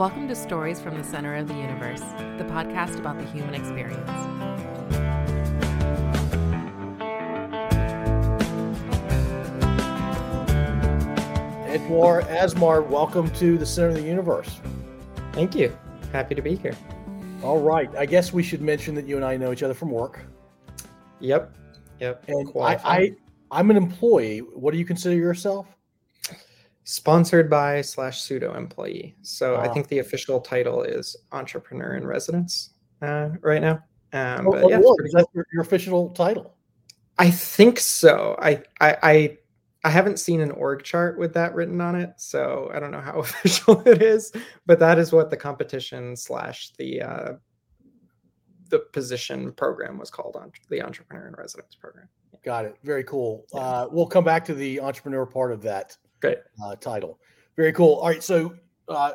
Welcome to Stories from the Center of the Universe, the podcast about the human experience. Edouard Asmar, welcome to the Center of the Universe. Thank you. Happy to be here. All right. I guess we should mention that you and I know each other from work. Yep. Yep. And I, I, I'm an employee. What do you consider yourself? Sponsored by slash pseudo employee. So I think the official title is entrepreneur in residence uh, right now. Um, Oh, but oh, yeah, it's really? pretty Is that your, your official title? I think so. I, I I I haven't seen an org chart with that written on it, so I don't know how official it is. But that is what the competition slash the uh, the position program was called on the entrepreneur in residence program. Got it. Very cool. Yeah. Uh, we'll come back to the entrepreneur part of that Great. uh, title. Very cool. All right. So uh,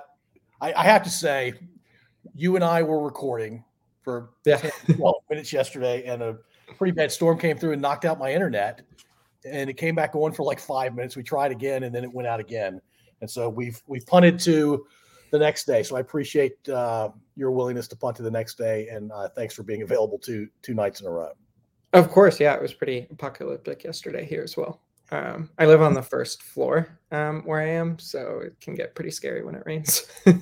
I, I have to say, you and I were recording for Yeah. 10, 12 minutes yesterday, and a pretty bad storm came through and knocked out my internet. And it came back on for like five minutes. We tried again, and then it went out again. And so we've we've punted to the next day. So I appreciate uh, your willingness to punt to the next day, and uh, thanks for being available two two nights in a row. Of course, yeah, it was pretty apocalyptic yesterday here as well. Um, I live on the first floor um, where I am, so it can get pretty scary when it rains.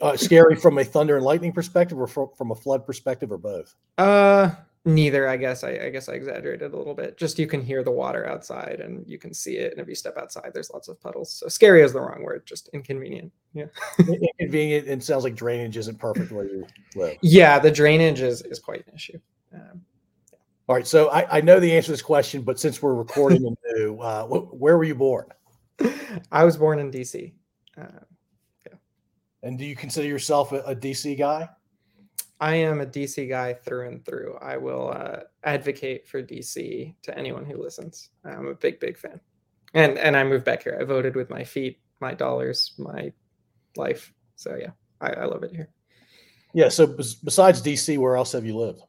Uh, scary from a thunder and lightning perspective, or from, from a flood perspective, or both. uh, neither, I guess. I, I guess I exaggerated a little bit. Just you can hear the water outside, and you can see it. And if you step outside, there's lots of puddles. So scary is the wrong word. Just inconvenient. Yeah. Inconvenient and sounds like drainage isn't perfect where you live. Yeah, the drainage is is quite an issue. Um, All right, so I, I know the answer to this question, but since we're recording anew, uh, wh- where were you born? I was born in DC. Uh, And do you consider yourself a, a DC guy? I am a DC guy through and through. I will uh, advocate for DC to anyone who listens. I'm a big, big fan. And and I moved back here. I voted with my feet, my dollars, my life. So yeah, I, I love it here. Yeah. So bes- besides DC, where else have you lived?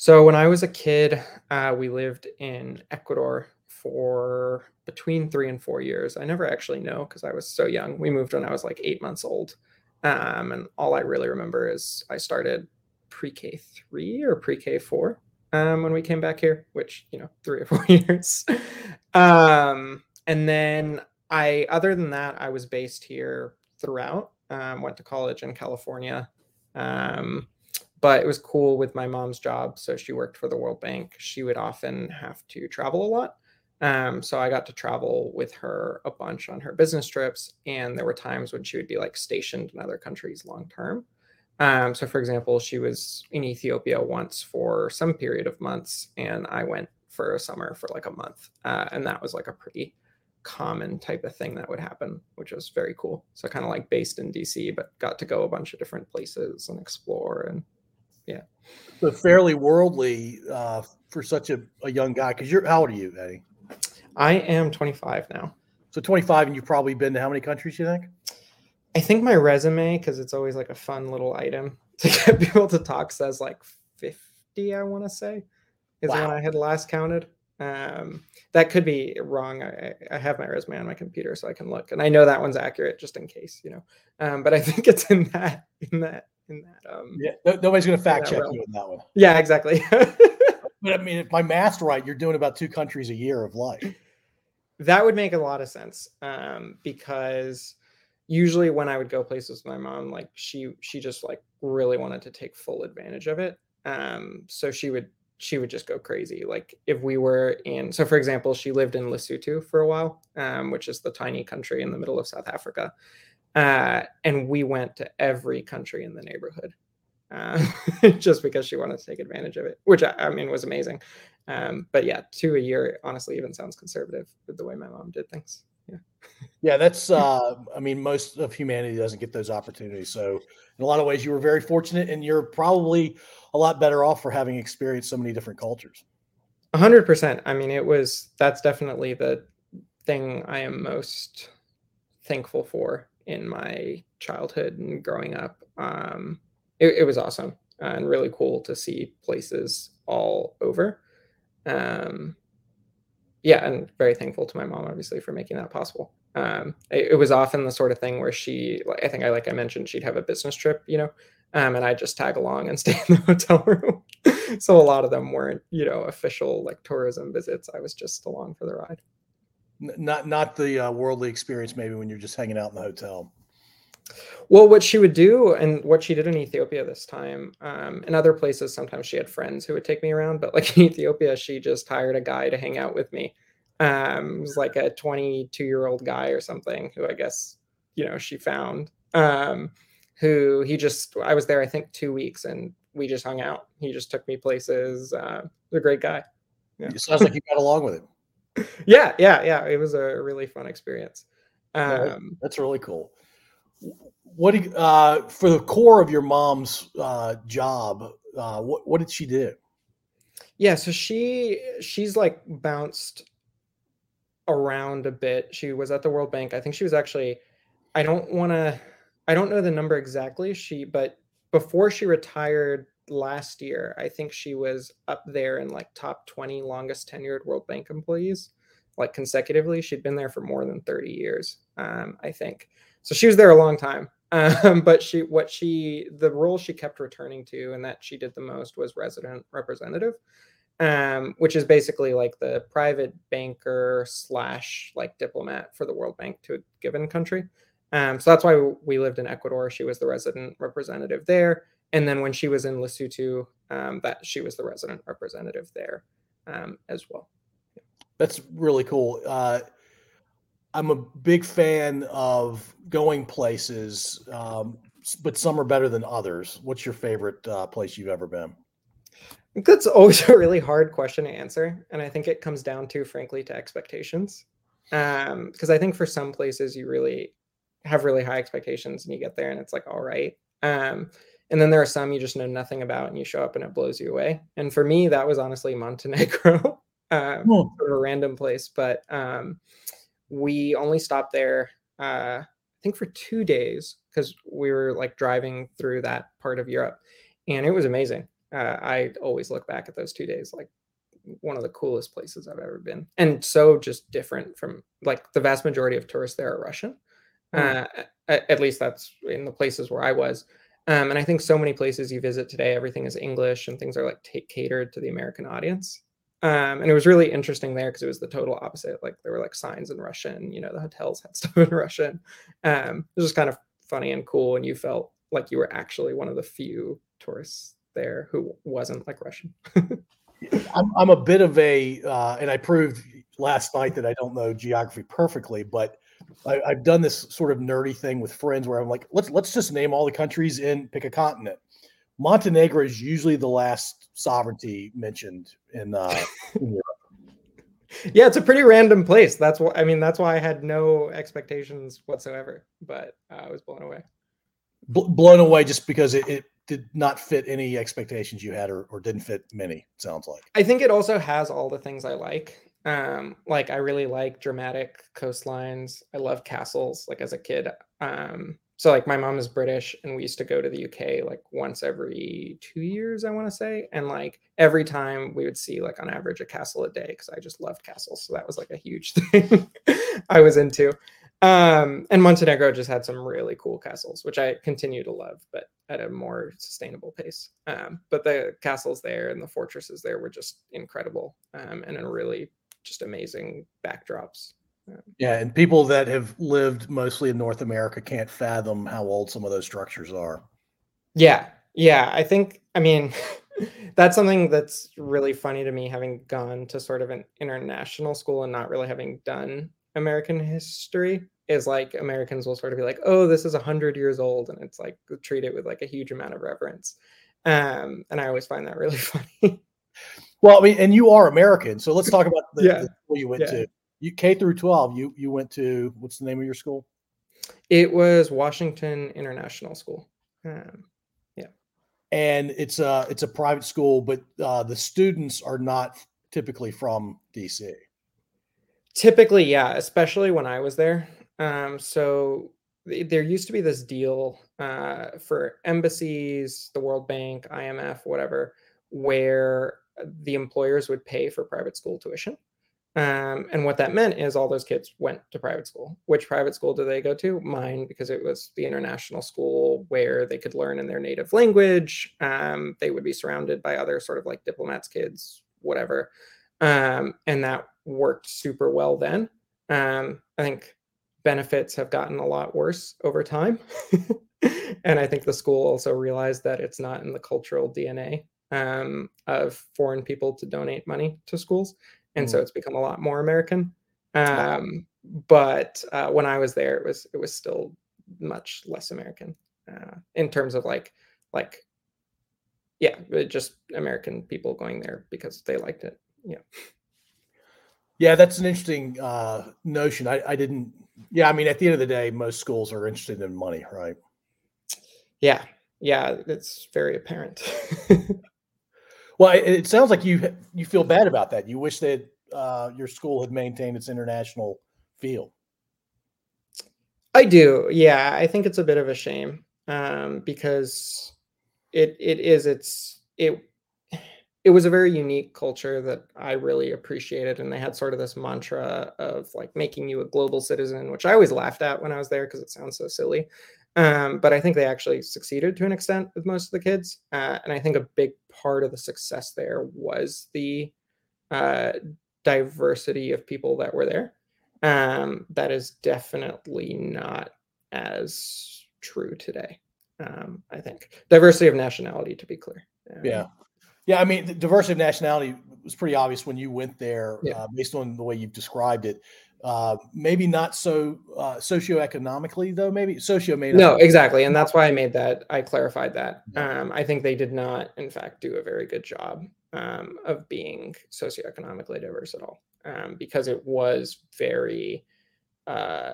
So when I was a kid, uh, we lived in Ecuador for between three and four years. I never actually know because I was so young. We moved when I was like eight months old. Um, and all I really remember is I started pre-K three or pre-K four um, when we came back here, which you know three or four years. um, and then I, other than that, I was based here throughout. Um, went to college in California. But it was cool with my mom's job. So she worked for the World Bank. She would often have to travel a lot. Um, so I got to travel with her a bunch on her business trips. And there were times when she would be like stationed in other countries long term. Um, so, for example, she was in Ethiopia once for some period of months, and I went for a summer for like a month. Uh, and that was like a pretty common type of thing that would happen, which was very cool. So, kind of like based in DC, but got to go a bunch of different places and explore and So fairly worldly uh, for such a, a young guy. Because you're how old are you, Eddie? I am 25 now. So 25, and you've probably been to how many countries? You think? I think my resume, because it's always like a fun little item to get people to talk, says like 50, I want to say, is when I had last counted. Um, that could be wrong. I, I have my resume on my computer so I can look, and I know that one's accurate just in case, you know. Um, but I think it's in that, in that, in that. Um, Yeah. No, nobody's going to fact check realm. you on that one. yeah, exactly. But I mean, if my math's right, you're doing about two countries a year of life. that would make a lot of sense um, because usually when i would go places with my mom like she she just like really wanted to take full advantage of it um, so she would she would just go crazy like if we were in so for example she lived in lesotho for a while um, which is the tiny country in the middle of south africa uh, and we went to every country in the neighborhood uh, just because she wanted to take advantage of it which i, I mean was amazing um, but yeah, two a year honestly even sounds conservative with the way my mom did things. Yeah. Yeah, that's. Uh, I mean, most of humanity doesn't get those opportunities. So, in a lot of ways, you were very fortunate, and you're probably a lot better off for having experienced so many different cultures. Hundred percent. I mean, it was that's definitely the thing I am most thankful for in my childhood and growing up. Um, it, it was awesome and really cool to see places all over. Um, yeah, and very thankful to my mom, obviously, for making that possible. Um, it, it, was often the sort of thing where she, I think I like I mentioned, she'd have a business trip, you know, um, and I just tag along and stay in the hotel room. so a lot of them weren't, you know, official like tourism visits. I was just along for the ride. Not not the uh, worldly experience, maybe when you're just hanging out in the hotel. Well, what she would do, and what she did in Ethiopia this time, um, in other places, sometimes she had friends who would take me around, but like in Ethiopia, she just hired a guy to hang out with me. Um, it was like a 22 year old guy or something who I guess you know she found. Um, who he just I was there I think two weeks and we just hung out. He just took me places. Uh, he's a great guy. Yeah. It sounds like you got along with him. yeah, yeah, yeah. It was a really fun experience. Um, that's really cool. What uh, for the core of your mom's uh, job? Uh, what what did she do? Yeah, so she she's like bounced around a bit. She was at the World Bank. I think she was actually. I don't want to I don't know the number exactly. She, but before she retired last year, I think she was up there in like top 20 longest tenured World Bank employees, like consecutively. She'd been there for more than 30 years, um, I think. So she was there a long time. Um, but she, what she, the role she kept returning to and that she did the most was resident representative, um, which is basically like the private banker slash like diplomat for the World Bank to a given country. Um, so that's why we lived in Ecuador. She was the resident representative there. And then when she was in Lesotho, um, that she was the resident representative there um, as well. That's really cool. Uh, I'm a big fan of going places, um, but some are better than others. What's your favorite uh, place you've ever been? That's always a really hard question to answer. And I think it comes down to, frankly, to expectations. Because um, I think for some places, you really have really high expectations and you get there and it's like all right um, and then there are some you just know nothing about and you show up and it blows you away and for me that was honestly montenegro uh, sort of a random place but um, we only stopped there uh, i think for two days because we were like driving through that part of europe and it was amazing uh, i always look back at those two days like one of the coolest places i've ever been and so just different from like the vast majority of tourists there are russian Mm. Uh, at least that's in the places where I was. Um, and I think so many places you visit today, everything is English and things are like t- catered to the American audience. Um, and it was really interesting there because it was the total opposite. Like there were like signs in Russian, you know, the hotels had stuff in Russian. Um, it was just kind of funny and cool. And you felt like you were actually one of the few tourists there who wasn't like Russian. I'm, I'm a bit of a, uh, and I proved last night that I don't know geography perfectly, but I, have done this sort of nerdy thing with friends where I'm like, let's let's just name all the countries in pick a continent. Montenegro is usually the last sovereignty mentioned in, uh, in. Yeah, it's a pretty random place. That's why I mean that's why I had no expectations whatsoever, but uh, I was blown away. B- blown away just because it, it did not fit any expectations you had or, or didn't fit many sounds like i think it also has all the things i like um like i really like dramatic coastlines i love castles like as a kid um so like my mom is british and we used to go to the uk like once every two years i want to say and like every time we would see like on average a castle a day because i just loved castles so that was like a huge thing i was into um and montenegro just had some really cool castles which i continue to love but at a more sustainable pace um but the castles there and the fortresses there were just incredible um and a really just amazing backdrops. Yeah, and people that have lived mostly in North America can't fathom how old some of those structures are. Yeah, yeah. I think, I mean, that's something that's really funny to me having gone to sort of an international school and not really having done American history is like Americans will sort of be like, oh, this is a hundred years old. And it's like treat it with like a huge amount of reverence. Um, and I always find that really funny. Well, I mean, and you are American, so let's talk about the, yeah. the school you went yeah. to. You K through twelve. You you went to what's the name of your school? It was Washington International School. Um, yeah, and it's a it's a private school, but uh, the students are not typically from DC. Typically, yeah, especially when I was there. Um, so there used to be this deal uh, for embassies, the World Bank, IMF, whatever, where the employers would pay for private school tuition. Um, and what that meant is all those kids went to private school. Which private school do they go to? Mine, because it was the international school where they could learn in their native language. Um, they would be surrounded by other sort of like diplomats' kids, whatever. Um, and that worked super well then. Um, I think benefits have gotten a lot worse over time. and I think the school also realized that it's not in the cultural DNA um, of foreign people to donate money to schools and mm. so it's become a lot more American. Um, but uh, when I was there, it was it was still much less American uh, in terms of like like yeah, just American people going there because they liked it. Yeah. Yeah, that's an interesting uh, notion. I, I didn't. Yeah, I mean, at the end of the day, most schools are interested in money, right? Yeah, yeah, it's very apparent. Well, it, sounds like you you feel bad about that. You wish that uh, your school had maintained its international feel. I do. Yeah, I think it's a bit of a shame um, because it it is it's it it was a very unique culture that I really appreciated, and they had sort of this mantra of like making you a global citizen, which I always laughed at when I was there because it sounds so silly. Um, but I think they actually succeeded to an extent with most of the kids. Uh, and I think a big part of the success there was the uh, diversity of people that were there. Um, that is definitely not as true today. Um, I think diversity of nationality, to be clear. Um, yeah. Yeah. I mean, the diversity of nationality was pretty obvious when you went there, yeah. uh, based on the way you've described it. Uh, maybe not so uh, socioeconomically though. Maybe socio may no exactly, and that's why I made that. I clarified that. Um, I think they did not, in fact, do a very good job um, of being socioeconomically diverse at all, um, because it was very, uh,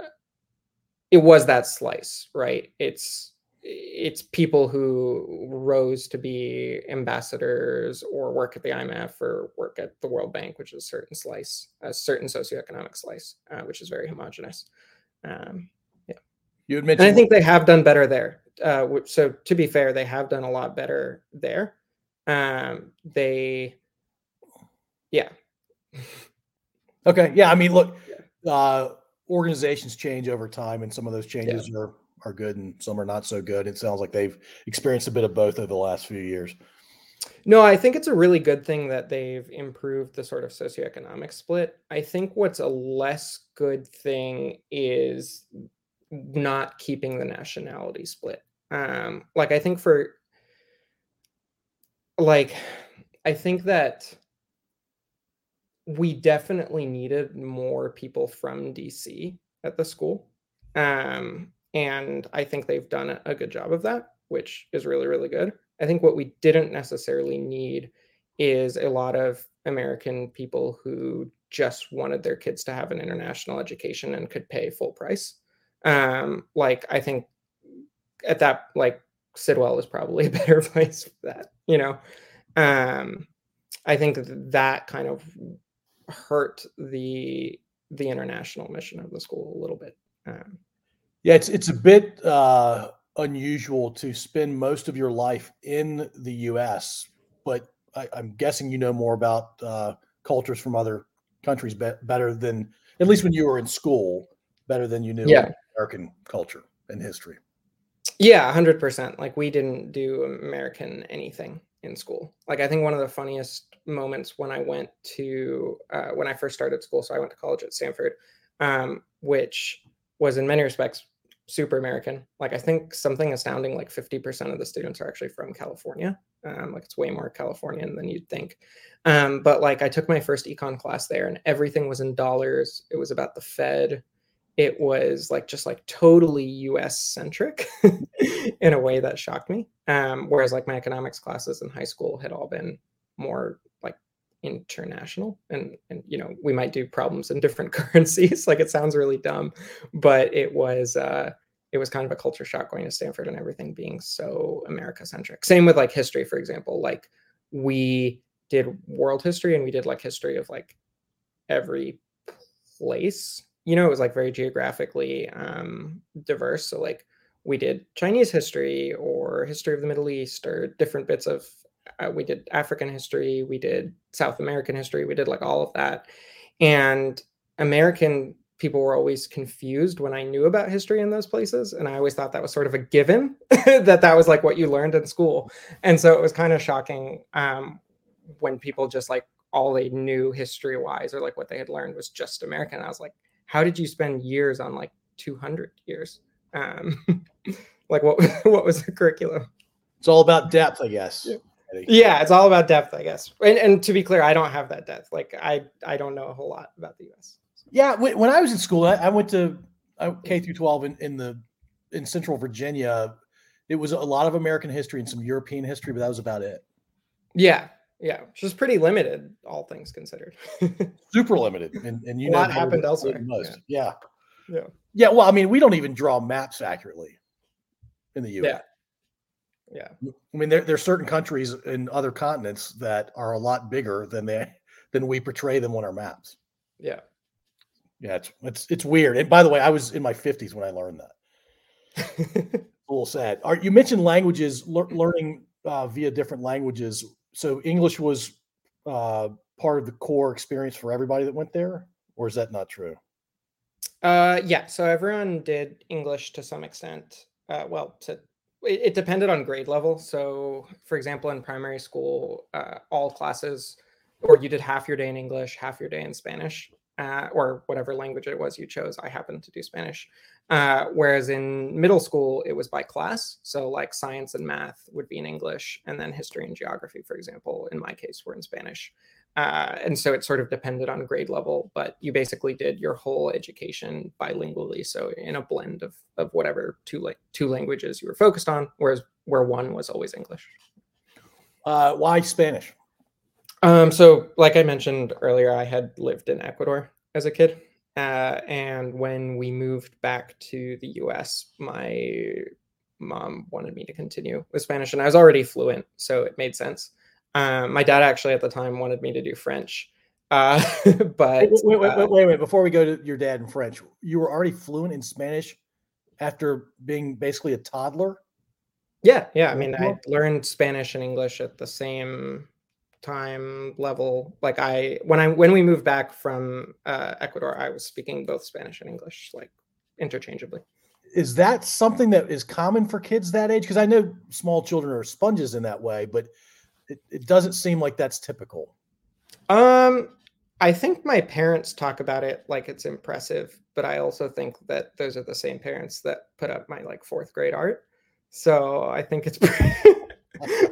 it was that slice, right? It's it's people who rose to be ambassadors or work at the IMF or work at the World Bank, which is a certain slice, a certain socioeconomic slice, uh, which is very homogenous. Um, yeah, you admit. And I think they have done better there. Uh, so to be fair, they have done a lot better there. Um, they, yeah. okay. Yeah. I mean, look, uh, organizations change over time, and some of those changes yeah. are are good and some are not so good. It sounds like they've experienced a bit of both over the last few years. No, I think it's a really good thing that they've improved the sort of socioeconomic split. I think what's a less good thing is not keeping the nationality split. Um, like I think for like I think that we definitely needed more people from DC at the school. Um, and I think they've done a good job of that, which is really, really good. I think what we didn't necessarily need is a lot of American people who just wanted their kids to have an international education and could pay full price. Um, like I think at that, like Sidwell is probably a better place for that, you know. Um, I think that kind of hurt the the international mission of the school a little bit. Um, yeah, it's it's a bit uh, unusual to spend most of your life in the U.S., but I, am guessing you know more about uh, cultures from other countries be- better than at least when you were in school, better than you knew yeah. American culture and history. Yeah, hundred percent. Like we didn't do American anything in school. Like I think one of the funniest moments when I went to uh, when I first started school. So I went to college at Stanford, um, which was in many respects super American. Like I think something astounding, like 50% of the students are actually from California. Um, like it's way more Californian than you'd think. Um, but like I took my first econ class there and everything was in dollars. It was about the Fed. It was like just like totally US centric in a way that shocked me. Um, whereas like my economics classes in high school had all been more international and and you know we might do problems in different currencies like it sounds really dumb but it was uh it was kind of a culture shock going to stanford and everything being so america centric same with like history for example like we did world history and we did like history of like every place you know it was like very geographically um diverse so like we did chinese history or history of the middle east or different bits of uh, we did African history, we did South American history, we did like all of that. and American people were always confused when I knew about history in those places. And I always thought that was sort of a given that that was like what you learned in school. And so it was kind of shocking um, when people just like all they knew history wise or like what they had learned was just American. I was like, how did you spend years on like 200 years? Um, like what, what was the curriculum? It's all about depth, I guess. Yeah. Yeah, it's all about depth, I guess. And, and to be clear, I don't have that depth. Like I, I don't know a whole lot about the U.S. Yeah, when I was in school, I went to uh, K through 12 in, in the in Central Virginia. It was a lot of American history and some European history, but that was about it. Yeah, yeah, which is pretty limited, all things considered. Super limited, and, and you a know lot happened elsewhere. Most. Yeah. yeah, yeah, yeah. Well, I mean, we don't even draw maps accurately in the U.S. Yeah, yeah. I mean, there there are certain countries in other continents that are a lot bigger than they than we portray them on our maps. Yeah. Yeah, it's it's it's weird. And by the way, I was in my 50s when I learned that. a little sad. Are, you mentioned languages, le- learning uh, via different languages. So English was uh, part of the core experience for everybody that went there, or is that not true? Uh, yeah. So everyone did English to some extent. Uh, well, to it, it, depended on grade level. So, for example, in primary school, uh, all classes, or you did half your day in English, half your day in Spanish uh, or whatever language it was you chose. I happened to do Spanish. Uh, whereas in middle school, it was by class. So, like science and math would be in English, and then history and geography, for example, in my case, were in Spanish. Uh, and so it sort of depended on grade level, but you basically did your whole education bilingually. So, in a blend of, of whatever two, la- two languages you were focused on, whereas where one was always English. Uh, why Spanish? Um, so, like I mentioned earlier, I had lived in Ecuador as a kid. Uh, and when we moved back to the US, my mom wanted me to continue with Spanish, and I was already fluent, so it made sense. Um, my dad actually at the time wanted me to do French. Uh, but wait, wait, wait, uh, wait, wait, before we go to your dad in French, you were already fluent in Spanish after being basically a toddler. Yeah, yeah. I mean, I learned Spanish and English at the same time level like i when i when we moved back from uh, ecuador i was speaking both spanish and english like interchangeably is that something that is common for kids that age because i know small children are sponges in that way but it, it doesn't seem like that's typical. Um i think my parents talk about it like it's impressive but i also think that those are the same parents that put up my like fourth grade art. So i think it's pretty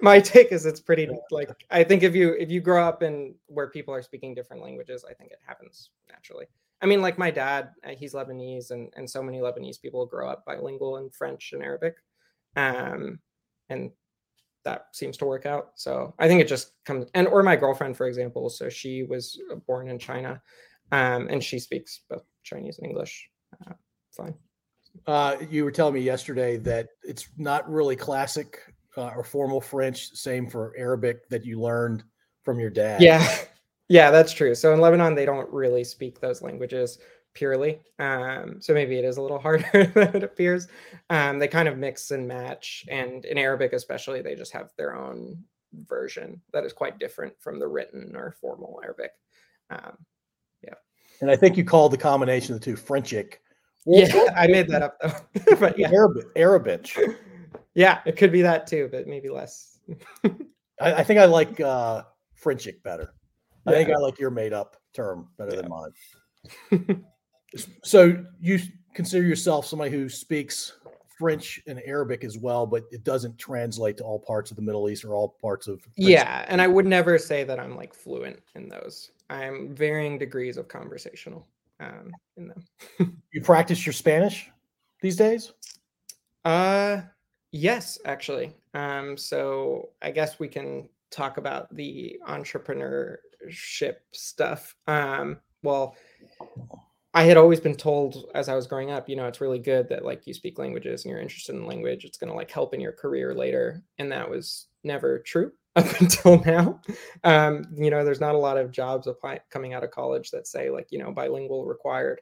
my take is it's pretty like I think if you if you grow up in where people are speaking different languages, I think it happens naturally. I mean, like my dad, uh, he's Lebanese, and and so many Lebanese people grow up bilingual in French and Arabic, um, and that seems to work out. So I think it just comes and or my girlfriend, for example, so she was born in China, um, and she speaks both Chinese and English. Uh, fine. Uh, you were telling me yesterday that it's not really classic uh, or formal French. Same for Arabic that you learned from your dad. Yeah, yeah, that's true. So in Lebanon, they don't really speak those languages purely. Um, so maybe it is a little harder than it appears. Um, they kind of mix and match, and in Arabic especially, they just have their own version that is quite different from the written or formal Arabic. Um, yeah. And I think you called the combination of the two Frenchic. yeah, I made that up though. but yeah, Arabic. Arabic. Yeah, it could be that too, but maybe less. I, I, think I like uh, Frenchic better. I think I like your made up term better yeah. than mine. So you consider yourself somebody who speaks French and Arabic as well, but it doesn't translate to all parts of the Middle East or all parts of. French. Yeah, and I would never say that I'm like fluent in those. I'm varying degrees of conversational um, in them. you practice your Spanish these days? Uh, Yes, actually. Um, so I guess we can talk about the entrepreneurship stuff. Um, well, I had always been told as I was growing up, you know, it's really good that like you speak languages and you're interested in language. It's going to like help in your career later. And that was never true up until now. Um, you know, there's not a lot of jobs apply- coming out of college that say like, you know, bilingual required.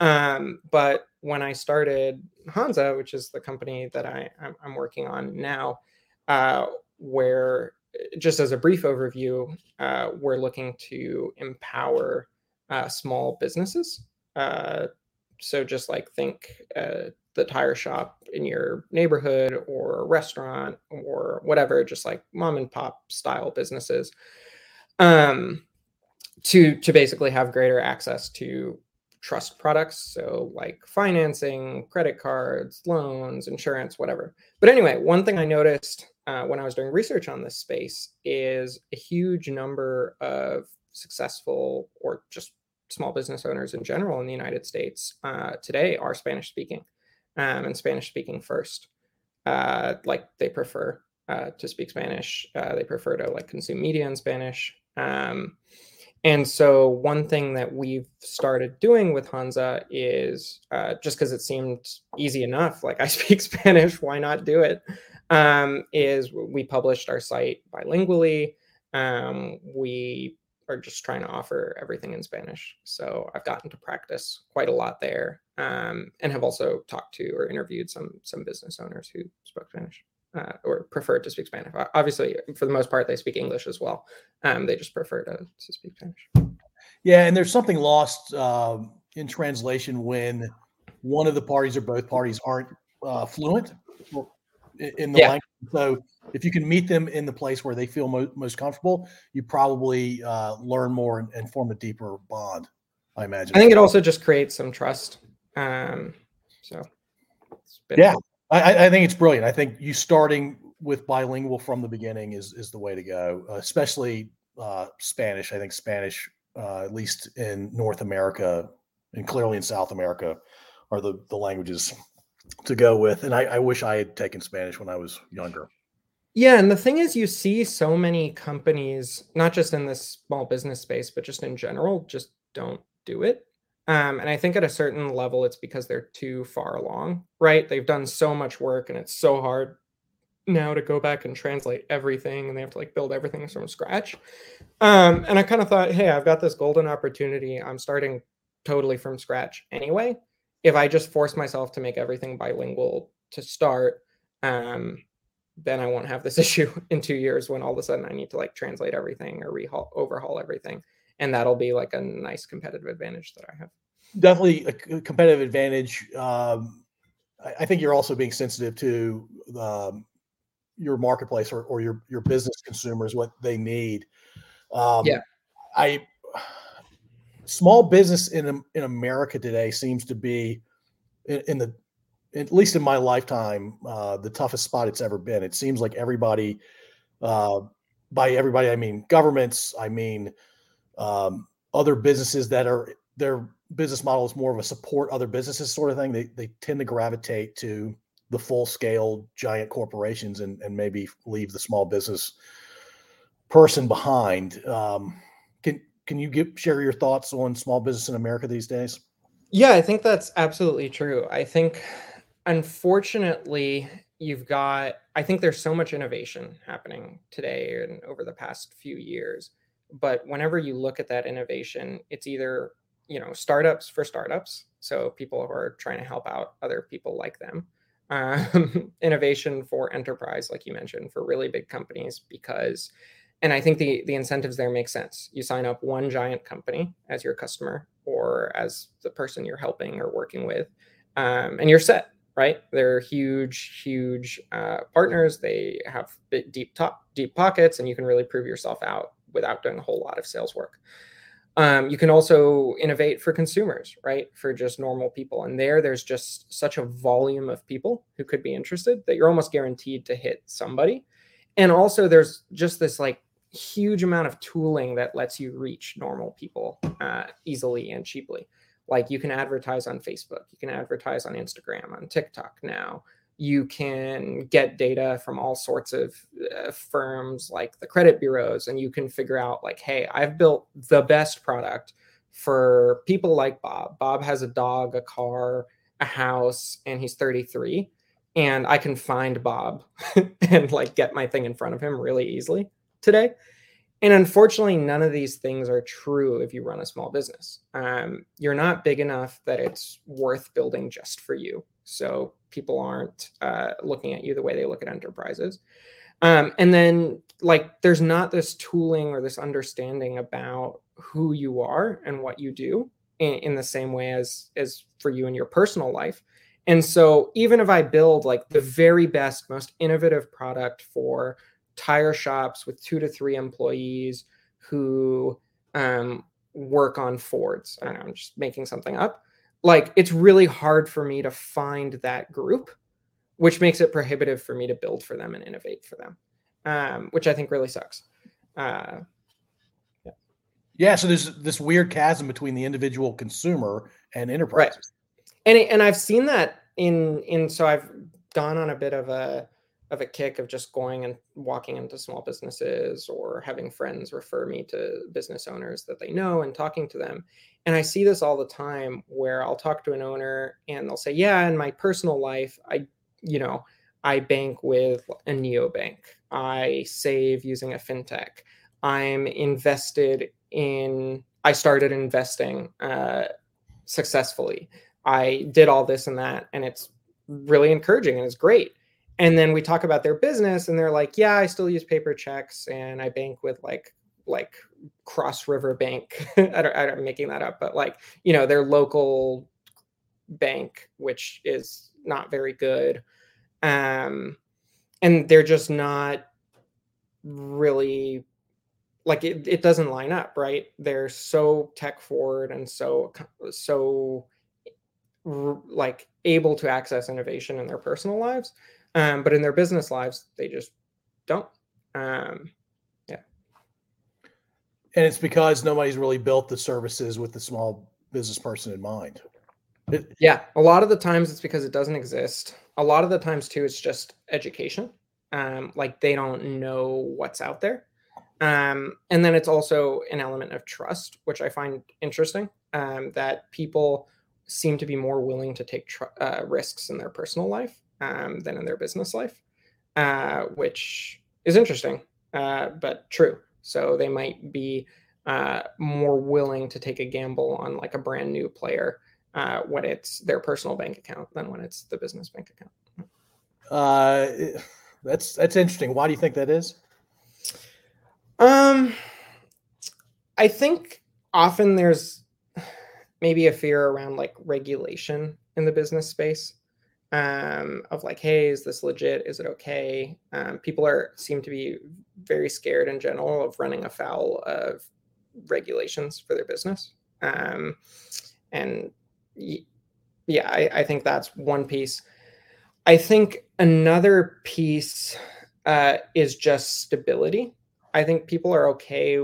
Um, but when I started Hansa, which is the company that I, I'm, working on now, uh, where just as a brief overview, uh, we're looking to empower uh, small businesses. Uh, so just like think uh, the tire shop in your neighborhood or a restaurant or whatever, just like mom and pop style businesses, um, to to basically have greater access to trust products, so like financing, credit cards, loans, insurance, whatever. But anyway, one thing I noticed uh, when I was doing research on this space is a huge number of successful or just small business owners in general in the United States uh, today are Spanish speaking um, and Spanish speaking first. Uh, like they prefer uh, to speak Spanish. Uh, they prefer to like consume media in Spanish. Um, and so one thing that we've started doing with Hansa is uh, just because it seemed easy enough, like I speak Spanish, why not do it? Um, is we published our site bilingually. Um, we are just trying to offer everything in Spanish. So I've gotten to practice quite a lot there, um, and have also talked to or interviewed some some business owners who spoke Spanish uh, or preferred to speak Spanish. Obviously, for the most part, they speak English as well. Um, they just prefer to, to speak Spanish. Yeah, and there's something lost um, in translation when one of the parties or both parties aren't uh, fluent in the yeah. language. So if you can meet them in the place where they feel mo- most comfortable, you probably uh, learn more and, and, form a deeper bond. I imagine. I think it also just creates some trust. Um, so yeah, I, I, think it's brilliant. I think you starting with bilingual from the beginning is is the way to go, uh, especially uh, Spanish. I think Spanish, uh, at least in North America and clearly in South America, are the the languages to go with. And I, I wish I had taken Spanish when I was younger. Yeah, and the thing is, you see so many companies, not just in this small business space, but just in general, just don't do it. Um, and I think at a certain level, it's because they're too far along, right? They've done so much work, and it's so hard now to go back and translate everything, and they have to like build everything from scratch. Um, and I kind of thought, hey, I've got this golden opportunity. I'm starting totally from scratch anyway if I just force myself to make everything bilingual to start, um, then I won't have this issue in two years when all of a sudden I need to like translate everything or rehaul, overhaul everything, and that'll be like a nice competitive advantage that I have. Definitely a competitive advantage. Um, I, I think you're also being sensitive to um, your marketplace or, or your your business consumers what they need. Um, yeah, I small business in in America today seems to be in, in the at least in my lifetime uh, the toughest spot it's ever been. It seems like everybody, uh, by everybody I mean governments, I mean um, other businesses that are their business model is more of a support other businesses sort of thing. They they tend to gravitate to the full scale giant corporations and and maybe leave the small business person behind. Um, can you give share your thoughts on small business in America these days? Yeah, I think that's absolutely true. I think unfortunately you've got I think there's so much innovation happening today and over the past few years. But whenever you look at that innovation, it's either, you know, startups for startups, so people who are trying to help out other people like them. Um, innovation for enterprise, like you mentioned, for really big companies, because and I think the the incentives there make sense. You sign up one giant company as your customer or as the person you're helping or working with, um, and you're set. Right? They're huge, huge uh, partners. They have deep top, deep pockets, and you can really prove yourself out without doing a whole lot of sales work. Um, you can also innovate for consumers, right? For just normal people. And there, there's just such a volume of people who could be interested that you're almost guaranteed to hit somebody. And also, there's just this like huge amount of tooling that lets you reach normal people uh, easily and cheaply. Like you can advertise on Facebook, you can advertise on Instagram, on TikTok now. You can get data from all sorts of uh, firms like the credit bureaus, and you can figure out, like, hey, I've built the best product for people like Bob. Bob has a dog, a car, a house, and he's 33. And I can find Bob and like get my thing in front of him really easily today. And unfortunately, none of these things are true if you run a small business. Um, you're not big enough that it's worth building just for you. So people aren't uh, looking at you the way they look at enterprises. Um, and then, like, there's not this tooling or this understanding about who you are and what you do in, in the same way as as for you in your personal life. And so even if I build like the very best, most innovative product for tire shops with two to three employees who um, work on Fords, I don't know, I'm just making something up. Like it's really hard for me to find that group, which makes it prohibitive for me to build for them and innovate for them, um, which I think really sucks. Uh, yeah, so there's this weird chasm between the individual consumer and enterprise. Right. And and I've seen that in in so I've gone on a bit of a of a kick of just going and walking into small businesses or having friends refer me to business owners that they know and talking to them. And I see this all the time where I'll talk to an owner and they'll say, "Yeah, in my personal life, I you know, I bank with a neobank. I save using a fintech. I'm invested in I started investing uh, successfully. I did all this and that, and it's really encouraging and it's great. And then we talk about their business, and they're like, "Yeah, I still use paper checks, and I bank with like like Cross River Bank. I don't, I'm making that up, but like you know their local bank, which is not very good, um, and they're just not really like it, it doesn't line up right? They're so tech forward and so so like able to access innovation in their personal lives um, but in their business lives they just don't. Um, yeah. And it's because nobody's really built the services with the small business person in mind. It, yeah a lot of the times it's because it doesn't exist. A lot of the times too it's just education. Um, like they don't know what's out there. Um, and then it's also an element of trust, which I find interesting um, that people seem to be more willing to take tr- uh, risks in their personal life um, than in their business life, uh, which is interesting, uh, but true. So they might be uh, more willing to take a gamble on like a brand new player uh, when it's their personal bank account than when it's the business bank account. Uh, that's that's interesting. Why do you think that is? Um, I think often there's maybe a fear around like regulation in the business space um, of like, hey, is this legit? Is it okay? Um, people are seem to be very scared in general of running afoul of regulations for their business. Um, and yeah, I, I think that's one piece. I think another piece uh, is just stability. I think people are okay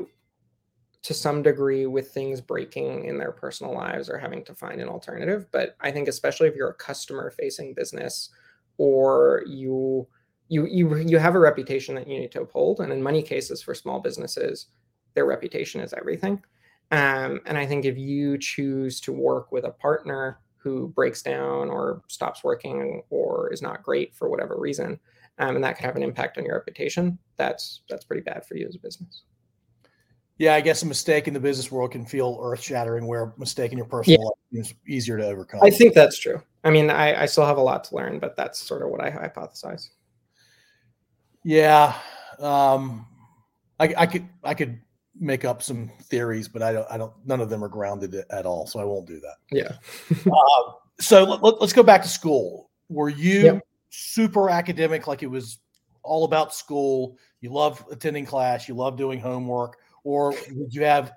to some degree with things breaking in their personal lives or having to find an alternative. But I think especially if you're a customer facing business or you you you you have a reputation that you need to uphold. And in many cases for small businesses, their reputation is everything. Um, and I think if you choose to work with a partner who breaks down or stops working or is not great for whatever reason, um, and that could have an impact on your reputation. That's that's pretty bad for you as a business. Yeah, I guess a mistake in the business world can feel earth shattering, where a mistake in your personal yeah. life is easier to overcome. I think that's true. I mean, I, I still have a lot to learn, but that's sort of what I hypothesize. Yeah, um, I, I could I could make up some theories, but I don't I don't none of them are grounded at all, so I won't do that. Yeah. uh, so let, us go back to school. Were you yep super academic, like it was all about school. You love attending class, you love doing homework, or did you have,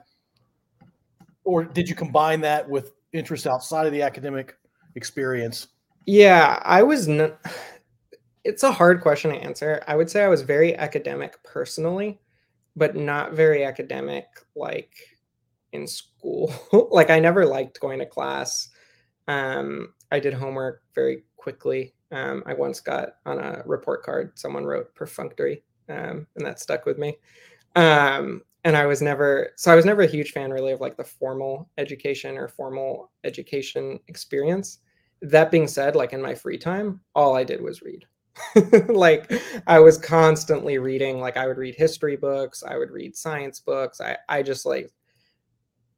or did you combine that with interest outside of the academic experience? Yeah, I was not. It's a hard question to answer. I would say I was very academic personally, but not very academic like in school. like I never liked going to class. Um, I did homework very quickly. Um, I once got on a report card, someone wrote perfunctory, um, and that stuck with me. Um, and I was never, so I was never a huge fan really of like the formal education or formal education experience. That being said, like in my free time, all I did was read. like I was constantly reading, like I would read history books, I would read science books. I, I just like,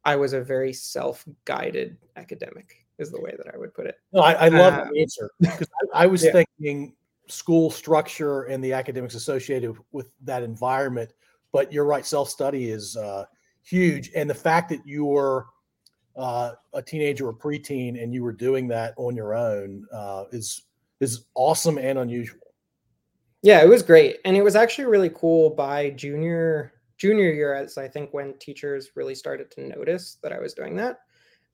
I was a very self guided academic is the way that I would put it. No, I, I love um, the answer because I, I, was yeah. thinking school structure and the academics associated with that environment. But you're right, self study is uh, huge. And the fact that you were uh, a teenager or preteen and you were doing that on your own uh, is is awesome and unusual. Yeah, it was great, and it was actually really cool by junior junior year, as I think when teachers really started to notice that I was doing that.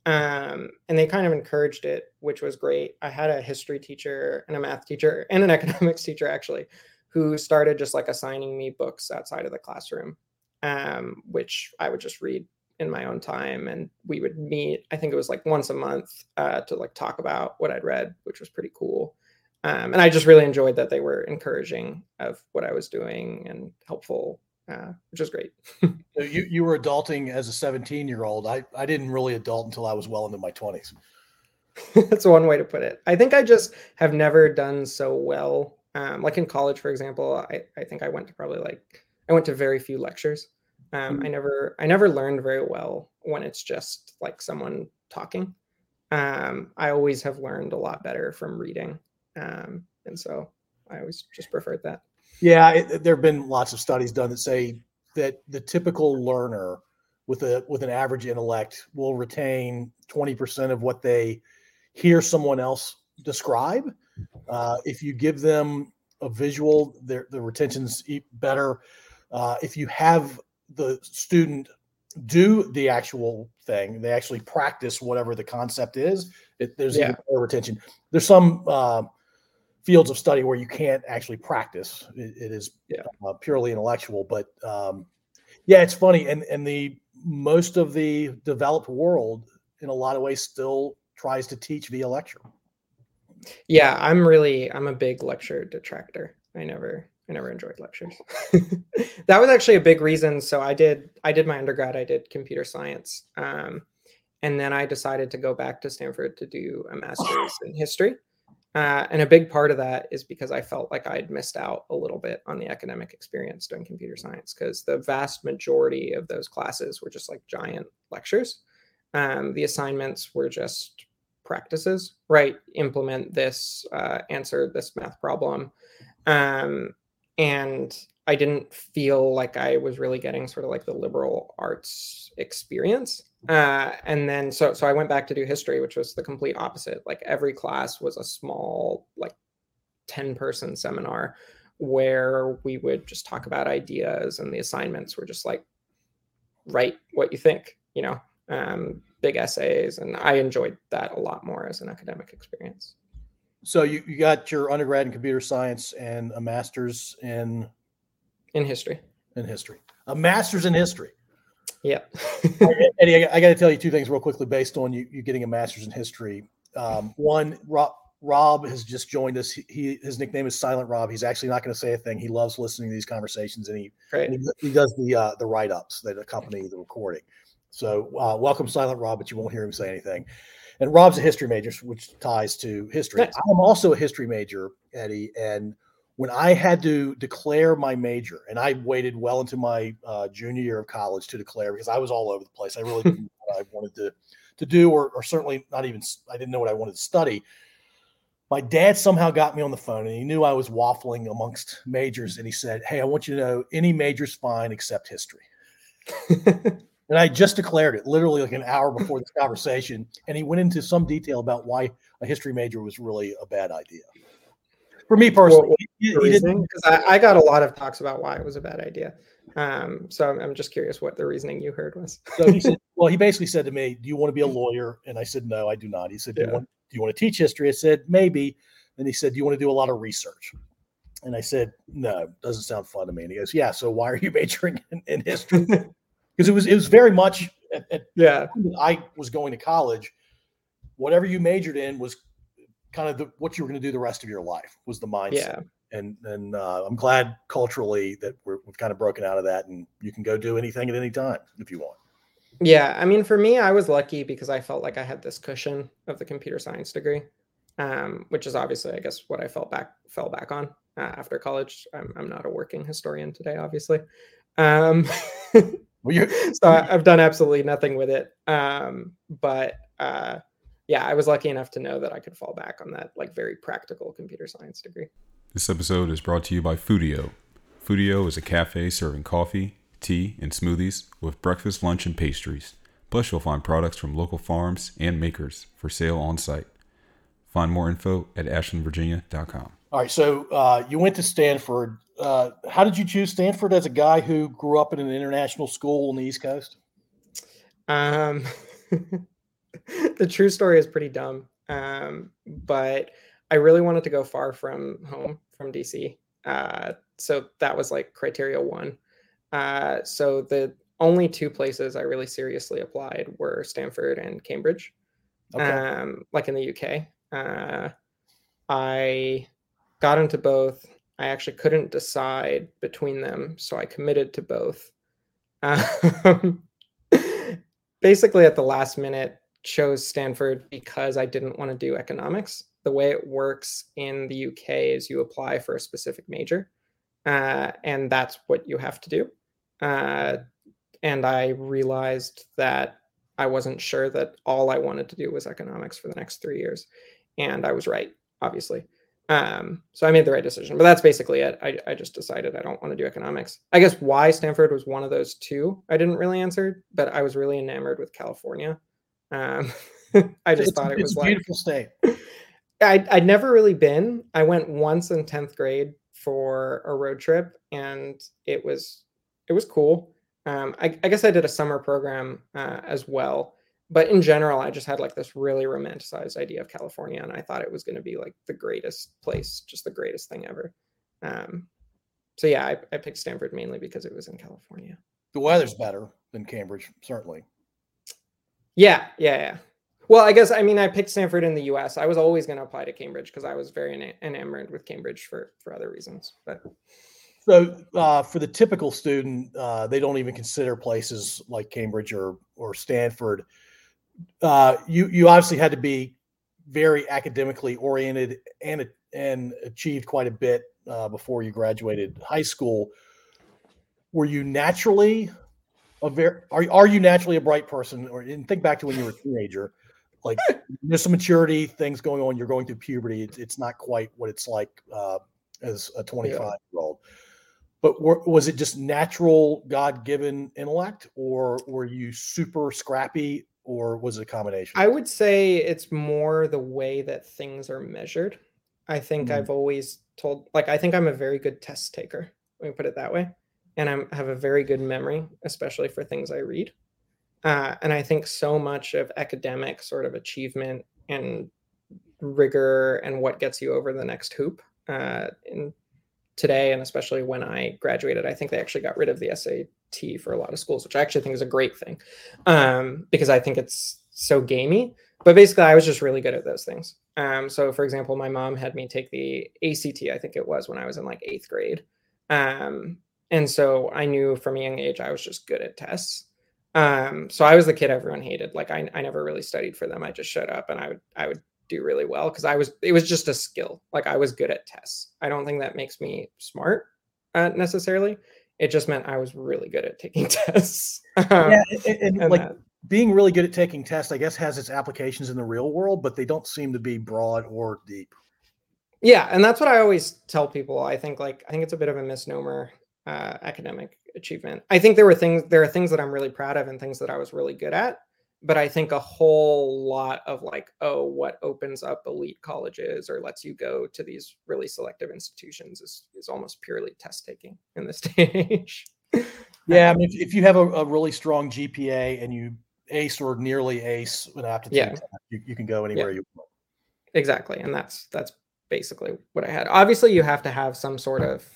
Um, and they kind of encouraged it, which was great. I had a history teacher and a math teacher and an economics teacher actually, who started just like assigning me books outside of the classroom, um, which I would just read in my own time. And we would meet, I think it was like once a month uh, to like talk about what I'd read, which was pretty cool. Um, and I just really enjoyed that they were encouraging of what I was doing and helpful uh, which is great. so you you were adulting as a 17 year old. I I didn't really adult until I was well into my 20s. That's one way to put it. I think I just have never done so well. Um, like in college, for example, I, I think I went to probably like I went to very few lectures. Um, mm-hmm. I never I never learned very well when it's just like someone talking. Um, I always have learned a lot better from reading, um, and so I always just preferred that. Yeah, it, there have been lots of studies done that say that the typical learner with a with an average intellect will retain 20% of what they hear someone else describe. Uh, if you give them a visual, their the retention's better. Uh, if you have the student do the actual thing, they actually practice whatever the concept is. It, there's yeah. even retention. There's some uh, fields of study where you can't actually practice. it, it is yeah. uh, purely intellectual. But um, yeah, it's funny, and and the most of the developed world, in a lot of ways, still tries to teach via lecture. Yeah, I'm really I'm a big lecture detractor. I never I never enjoyed lectures. that was actually a big reason. So I did I did my undergrad. I did computer science, um, and then I decided to go back to Stanford to do a master's in history. Uh, and a big part of that is because I felt like I'd missed out a little bit on the academic experience doing computer science because the vast majority of those classes were just like giant lectures. Um, the assignments were just practices, right? Implement this, uh, answer this math problem. Um, and I didn't feel like I was really getting sort of like the liberal arts experience. Uh, and then so so I went back to do history, which was the complete opposite. Like every class was a small, like 10 person seminar where we would just talk about ideas and the assignments were just like write what you think, you know, um, big essays. And I enjoyed that a lot more as an academic experience. So you, you got your undergrad in computer science and a master's in in history. In history. A master's in history. Yeah. Eddie, I, I got to tell you two things real quickly based on you, you getting a master's in history. Um, one, Rob, Rob has just joined us. He, he, his nickname is Silent Rob. He's actually not going to say a thing. He loves listening to these conversations, and he and he, he, does the uh, the write ups that accompany the recording. So uh, welcome, Silent Rob, but you won't hear him say anything. And Rob's a history major, which ties to history. Nice. I'm also a history major, Eddie, and when I had to declare my major, and I waited well into my uh, junior year of college to declare because I was all over the place. I really didn't know what I wanted to to do, or, or certainly not even I didn't know what I wanted to study. My dad somehow got me on the phone, and he knew I was waffling amongst majors, and he said, "Hey, I want you to know any major's fine except history." and I just declared it literally like an hour before this conversation, and he went into some detail about why a history major was really a bad idea for me personally. Because I, I, got a lot of talks about why it was a bad idea. Um, so I'm, I'm, just curious what the reasoning you heard was. so he said, well, he basically said to me, "Do you want to be a lawyer?" And I said, "No, I do not." He said, "Do, yeah. you, want, do you want to teach history?" I said, "Maybe." And he said, "Do you want to do a lot of research?" And I said, "No, doesn't sound fun to me." And he goes, "Yeah, so why are you majoring in, in history?" Because it was it was very much at, at yeah. I was going to college. Whatever you majored in was kind of the, what you were going to do the rest of your life was the mindset. Yeah. And and uh, I'm glad culturally that we have kind of broken out of that, and you can go do anything at any time if you want. Yeah, I mean, for me, I was lucky because I felt like I had this cushion of the computer science degree, um, which is obviously, I guess, what I felt back fell back on uh, after college. I'm, I'm not a working historian today, obviously. Um, so I, have done absolutely nothing with it. Um, but uh, yeah, I was lucky enough to know that I could fall back on that like very practical computer science degree. This episode is brought to you by Foodio. Foodio is a cafe serving coffee, tea, and smoothies with breakfast, lunch, and pastries. Plus, you'll find products from local farms and makers for sale on site. Find more info at ashlandvirginia.com. All right, so uh, you went to Stanford. Uh, how did you choose Stanford as a guy who grew up in an international school on the East Coast? Um, the true story is pretty dumb, um, but I really wanted to go far from home, from DC. Uh, so that was like criteria one. Uh, so the only two places I really seriously applied were Stanford and Cambridge, okay. um, like in the UK. Uh, I got into both. I actually couldn't decide between them, so I committed to both. Um, basically, at the last minute, chose Stanford because I didn't want to do economics. The way it works in the UK is you apply for a specific major, uh, and that's what you have to do. Uh, and I realized that I wasn't sure that all I wanted to do was economics for the next three years. And I was right, obviously. Um, so I made the right decision. But that's basically it. I, I just decided I don't want to do economics. I guess why Stanford was one of those two, I didn't really answer, but I was really enamored with California. Um, I just it's, thought it was a beautiful state. I, I'd never really been. I went once in 10th grade for a road trip and it was it was cool. Um, I, I, guess I did a summer program uh, as well, but in general, I just had like this really romanticized idea of California, and I thought it was going to be like the greatest place, just the greatest thing ever. Um, so yeah, I, I picked Stanford mainly because it was in California. The weather's better than Cambridge, certainly. Yeah, yeah, yeah. Well, I guess I mean I picked Stanford in the U.S. I was always going to apply to Cambridge because I was very enamored with Cambridge for for other reasons, but. So, uh, for the typical student, uh, they don't even consider places like Cambridge or or Stanford. Uh, you you obviously had to be very academically oriented and and achieved quite a bit uh, before you graduated high school. Were you naturally a very are are you naturally a bright person? Or and think back to when you were a teenager, like there's some maturity things going on. You're going through puberty. It's, it's not quite what it's like uh, as a 25 yeah. year old but were, was it just natural god given intellect or were you super scrappy or was it a combination? I would say it's more the way that things are measured. I think mm-hmm. i've always told like i think i'm a very good test taker let me put it that way and i have a very good memory especially for things i read. Uh, and i think so much of academic sort of achievement and rigor and what gets you over the next hoop uh, in today, and especially when I graduated, I think they actually got rid of the SAT for a lot of schools, which I actually think is a great thing um, because I think it's so gamey. But basically, I was just really good at those things. Um, so, for example, my mom had me take the ACT, I think it was when I was in like eighth grade. Um, and so I knew from a young age I was just good at tests. Um, so I was the kid everyone hated. Like I, I never really studied for them. I just showed up and I would I would do really well because I was it was just a skill. Like I was good at tests. I don't think that makes me smart uh, necessarily. It just meant I was really good at taking tests. Um, yeah, and, and, and like that. being really good at taking tests, I guess, has its applications in the real world, but they don't seem to be broad or deep. Yeah, and that's what I always tell people. I think like I think it's a bit of a misnomer uh, academic achievement. I think there were things there are things that I'm really proud of and things that I was really good at but I think a whole lot of like, oh, what opens up elite colleges or lets you go to these really selective institutions is is almost purely test taking in this stage. yeah, I mean, if, if you have a, a, really strong GPA and you ace or nearly ace an aptitude, yeah. Test, you, you can go anywhere yeah. you want. Exactly, and that's that's basically what I had. Obviously, you have to have some sort of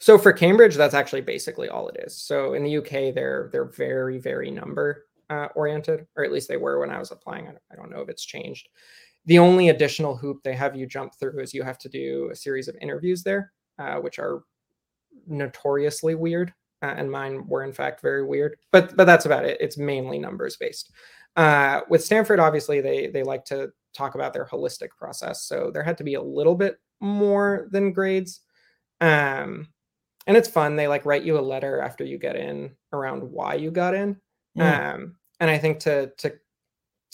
so for Cambridge, that's actually basically all it is. So in the UK, they're they're very very number uh, oriented, or at least they were when I was applying. I don't know if it's changed. The only additional hoop they have you jump through is you have to do a series of interviews there, uh, which are notoriously weird, uh, and mine were in fact very weird. But but that's about it. It's mainly numbers based. Uh, with Stanford, obviously they they like to talk about their holistic process, so there had to be a little bit more than grades. Um, and it's fun. They like write you a letter after you get in around why you got in. Mm. Um, and I think to to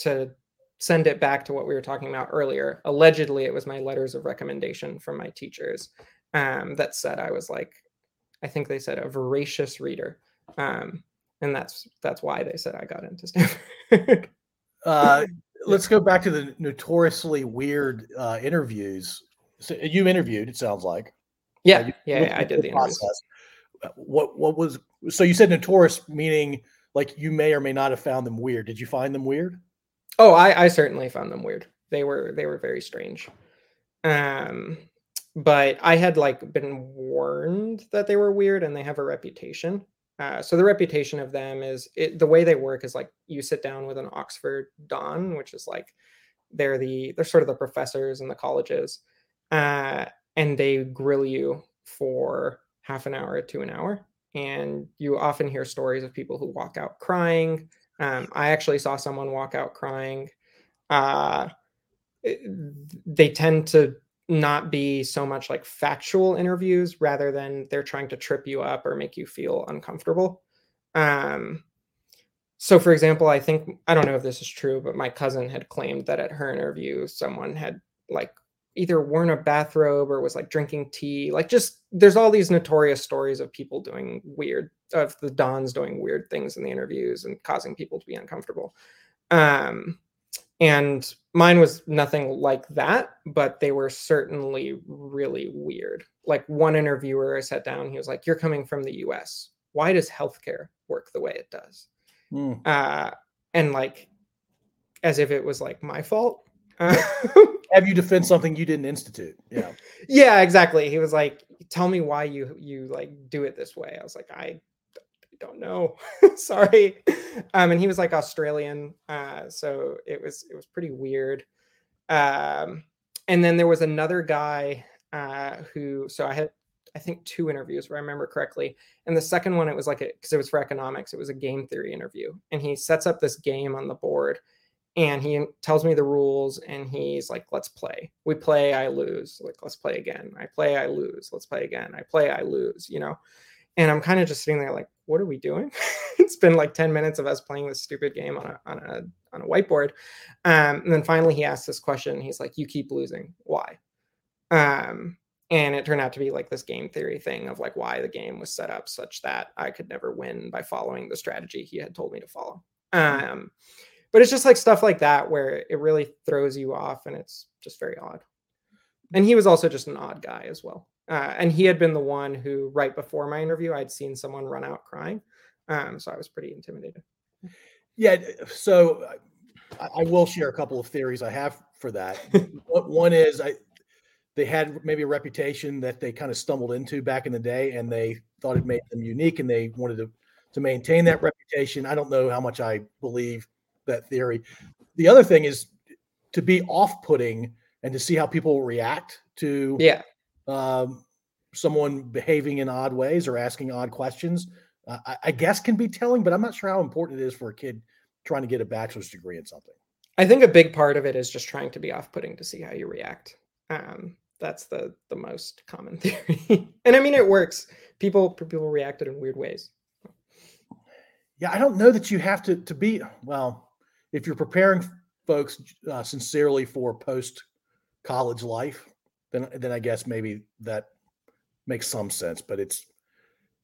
to send it back to what we were talking about earlier, allegedly it was my letters of recommendation from my teachers um, that said I was like, I think they said a voracious reader. Um, and that's that's why they said I got into Stanford. Uh, let's go back to the notoriously weird uh, interviews. So you interviewed, it sounds like. yeah, you yeah, yeah, I did the interviews. process. Uh, What what was so you said notorious meaning like you may or may not have found them weird. Did you find them weird? Oh, I, I certainly found them weird. They were they were very strange. Um, but I had like been warned that they were weird, and they have a reputation. Uh, so the reputation of them is it, the way they work is like you sit down with an Oxford Don, which is like they're the they're sort of the professors in the colleges, uh, and they grill you for half an hour to an hour, and you often hear stories of people who walk out crying. Um, I actually saw someone walk out crying. Uh, they tend to not be so much like factual interviews rather than they're trying to trip you up or make you feel uncomfortable. Um, so, for example, I think I don't know if this is true, but my cousin had claimed that at her interview, someone had like either worn a bathrobe or was like drinking tea. Like, just there's all these notorious stories of people doing weird, of the Dons doing weird things in the interviews and causing people to be uncomfortable. Um, and mine was nothing like that, but they were certainly really weird. Like one interviewer I sat down, he was like, You're coming from the US. Why does healthcare work the way it does? Hmm. Uh, and like, as if it was like my fault. Uh, Have you defend something you didn't institute? Yeah. yeah, exactly. He was like, "Tell me why you you like do it this way." I was like, "I don't know. Sorry." Um, and he was like Australian, uh, so it was it was pretty weird. Um, and then there was another guy uh, who. So I had I think two interviews, if I remember correctly. And the second one, it was like because it was for economics. It was a game theory interview, and he sets up this game on the board and he tells me the rules and he's like let's play. We play i lose. Like let's play again. I play i lose. Let's play again. I play i lose you know? And i'm kind of just sitting there like what are we doing? It's been like 10 minutes of us playing this stupid game on a on a on a whiteboard. Um, and then finally he asks this question he's like you keep losing. Why? Um, and it turned out to be like this game theory thing of like why the game was set up such that i could never win by following the strategy he had told me to follow. Um, but it's just like stuff like that where it really throws you off and it's just very odd and he was also just an odd guy as well uh, and he had been the one who right before my interview i'd seen someone run out crying um, so i was pretty intimidated Yeah. So I, I will share a couple of theories I have for that. One- One is I they had maybe a reputation that they kind of stumbled into back in the day, and they thought it made them unique, and they wanted to to maintain that reputation. I don't know how much I believe that theory. The other thing is to be off-putting and to see how people react to yeah um, someone behaving in odd ways or asking odd questions. Uh, I, I guess can be telling, but I'm not sure how important it is for a kid trying to get a bachelor's degree in something. i think a big part of it is just trying to be off-putting to see how you react um, that's the the most common theory and i mean it works people people reacted in weird ways Yeah, I don't know that you have to to be well. If you're preparing folks uh, sincerely for post college life, then then I guess maybe that makes some sense. But it's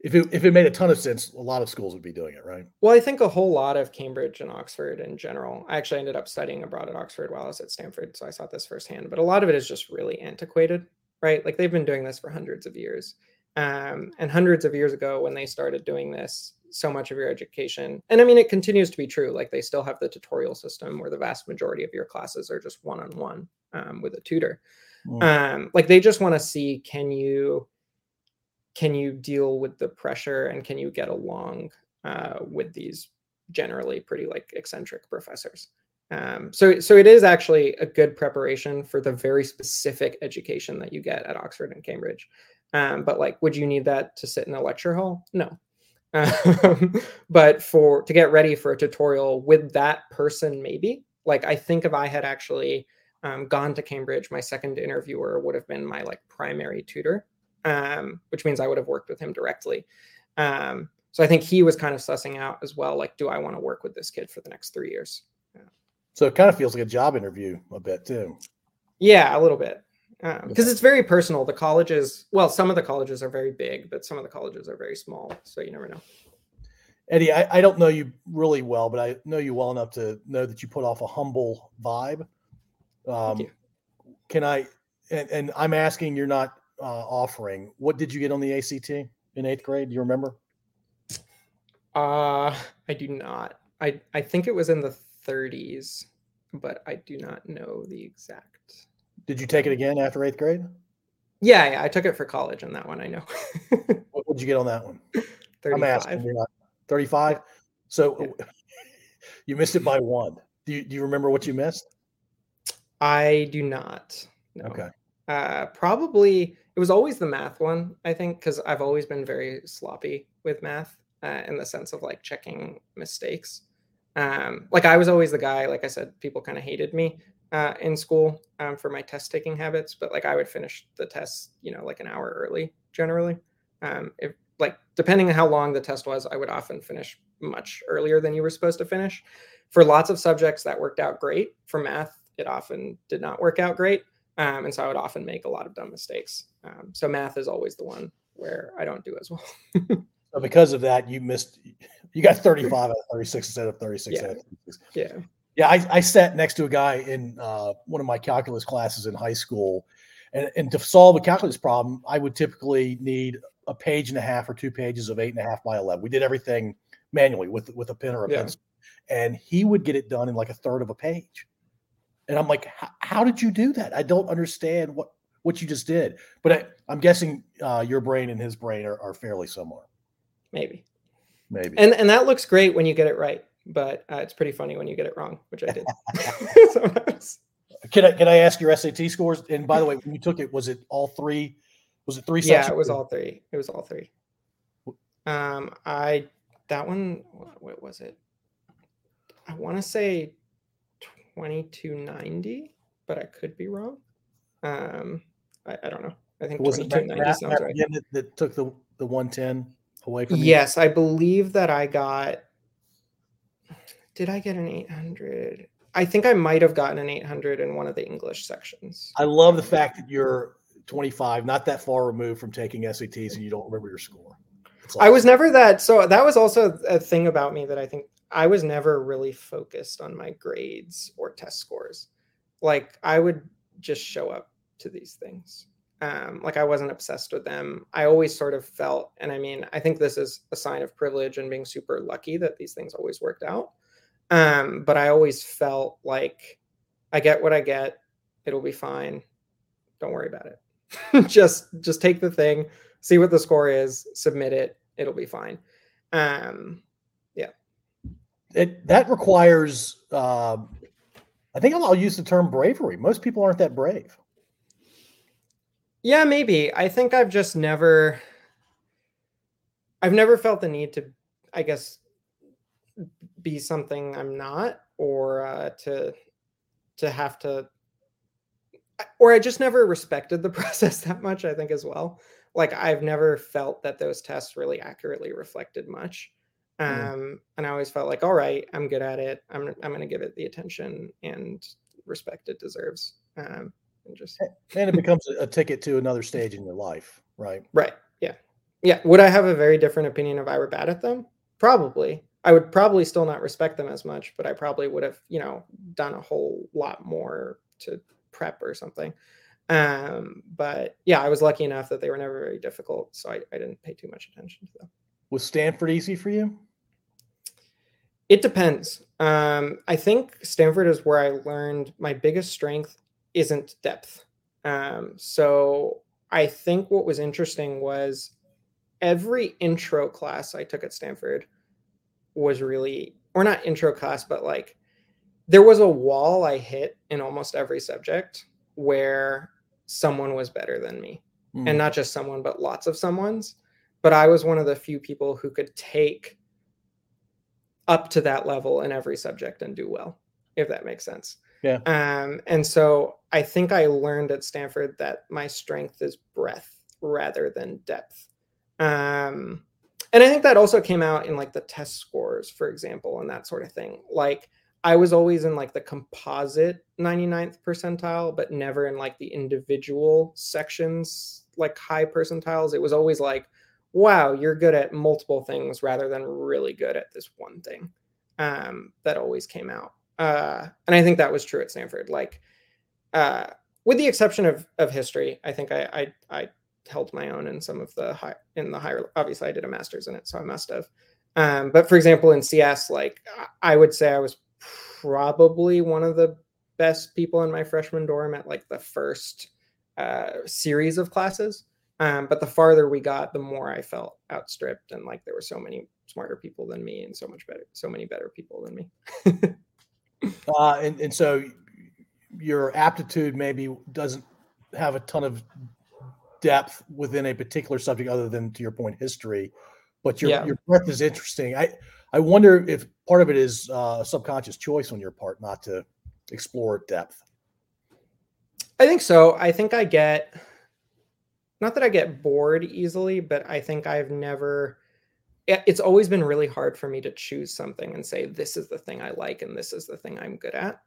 if it if it made a ton of sense, a lot of schools would be doing it, right? Well, I think a whole lot of Cambridge and Oxford in general. I actually ended up studying abroad at Oxford while I was at Stanford, so I saw this firsthand. But a lot of it is just really antiquated, right? Like they've been doing this for hundreds of years. Um, and hundreds of years ago, when they started doing this, so much of your education, and I mean, it continues to be true. Like they still have the tutorial system where the vast majority of your classes are just one on one with a tutor. Mm. Um, like they just want to see can you can you deal with the pressure and can you get along uh, with these generally pretty like eccentric professors um, so so it is actually a good preparation for the very specific education that you get at oxford and cambridge um, but like would you need that to sit in a lecture hall no um, but for to get ready for a tutorial with that person maybe like i think if i had actually um, gone to cambridge my second interviewer would have been my like primary tutor um, which means I would have worked with him directly. Um, so I think he was kind of sussing out as well, like, do I want to work with this kid for the next three years? So it kind of feels like a job interview a bit too. Yeah, a little bit. Because um, it's very personal. The colleges, well, some of the colleges are very big, but some of the colleges are very small. So you never know. Eddie, I, I don't know you really well, but I know you well enough to know that you put off a humble vibe. Um, you. Can I? And, and I'm asking, you're not uh, offering. What did you get on the ACT in eighth grade? Do you remember? Uh, I do not. I I think it was in the 30s, but I do not know the exact. Did you take it again after eighth grade? Yeah, yeah, I took it for college on that one. I know. What did you get on that one? I'm 35. asking. You're not 35. So you missed it by one. Do you, do you remember what you missed? I do not. No. Okay. Uh, probably it was always the math one. I think because I've always been very sloppy with math uh, in the sense of like checking mistakes. Um, like I was always the guy. Like I said, people kind of hated me uh, in school um, for my test taking habits. But like I would finish the test, you know, like an hour early generally. Um, if like depending on how long the test was, I would often finish much earlier than you were supposed to finish. For lots of subjects, that worked out great. For math, it often did not work out great. Um, and so I would often make a lot of dumb mistakes. Um, so math is always the one where I don't do as well. So because of that, you missed. You got 35 out of 36 instead of 36 Yeah. out of 36. yeah. Yeah, I, I sat next to a guy in uh, one of my calculus classes in high school, and, and to solve a calculus problem, I would typically need a page and a half or two pages of eight and a half by eleven. We did everything manually with with a pen or a Yeah. pencil, and he would get it done in like a third of a page. And I'm like, "How- how did you do that? I don't understand what what you just did. But I, I'm guessing uh, your brain and his brain are, are fairly similar, Maybe. maybe. And and that looks great when you get it right, but uh, it's pretty funny when you get it wrong, which I did. Sometimes. Can I can I ask your SAT scores? And by the way, when you took it, was it all three? Was it three? yeah, sections it was all three. It was all three. Um, I that one. What, what was it? I want to say twenty two ninety, but I could be wrong. Um, I, I don't know. I think Was it twenty two Matt, ninety Matt, sounds right. that, that took the the one ten away from you? Yes, I believe that I got. Did I get an 800? I think I might have gotten an 800 in one of the English sections. I love the fact that you're 25, not that far removed from taking SATs, and you don't remember your score. I was never that. So that was also a thing about me that I think I was never really focused on my grades or test scores. Like I would just show up to these things. Um, like I wasn't obsessed with them. I always sort of felt, and I mean, I think this is a sign of privilege and being super lucky that these things always worked out. Um, but I always felt like I get what I get. It'll be fine. Don't worry about it. just just take the thing, see what the score is, submit it. It'll be fine. Um, yeah. it, that requires. Um, I think I'll, I'll use the term bravery. Most people aren't that brave. Yeah, maybe. I think I've just never I've never felt the need to I guess be something I'm not or uh to to have to or I just never respected the process that much, I think as well. Like I've never felt that those tests really accurately reflected much. Mm. Um and I always felt like all right, I'm good at it. I'm I'm going to give it the attention and respect it deserves. Um and just And it becomes a, a ticket to another stage in your life, right? Right. Yeah. Yeah. Would I have a very different opinion if I were bad at them? Probably. I would probably still not respect them as much, but I probably would have, you know, done a whole lot more to prep or something. Um, but yeah, I was lucky enough that they were never very difficult, so I, I didn't pay too much attention to them. Was Stanford easy for you? It depends. Um, I think Stanford is where I learned my biggest strength isn't depth. Um, so I think what was interesting was every intro class I took at Stanford was really, or not intro class, but like there was a wall I hit in almost every subject where someone was better than me Mm. and not just someone, but lots of someone's. But I was one of the few people who could take up to that level in every subject and do well, if that makes sense. Yeah. Um, and so I think I learned at Stanford that my strength is breadth rather than depth. Um, and I think that also came out in like the test scores, for example, and that sort of thing. Like I was always in like the composite 99th percentile, but never in like the individual sections, like high percentiles. It was always like wow, you're good at multiple things rather than really good at this one thing. Um, that always came out. Uh, and I think that was true at Stanford. Like, uh, with the exception of of history, I think I I, I held my own in some of the high in the higher. Obviously, I did a master's in it, so I must have. Um, but for example, in CS, like I would say I was probably one of the best people in my freshman dorm at like the first uh, series of classes. Um, but the farther we got, the more I felt outstripped, and like there were so many smarter people than me, and so much better, so many better people than me. uh, and and so your aptitude maybe doesn't have a ton of depth within a particular subject, other than to your point, history. But your yeah. your breadth is interesting. I I wonder if part of it is uh, subconscious choice on your part not to explore depth. I think so. I think I get not that I get bored easily, but I think I've never it's always been really hard for me to choose something and say this is the thing I like and this is the thing I'm good at.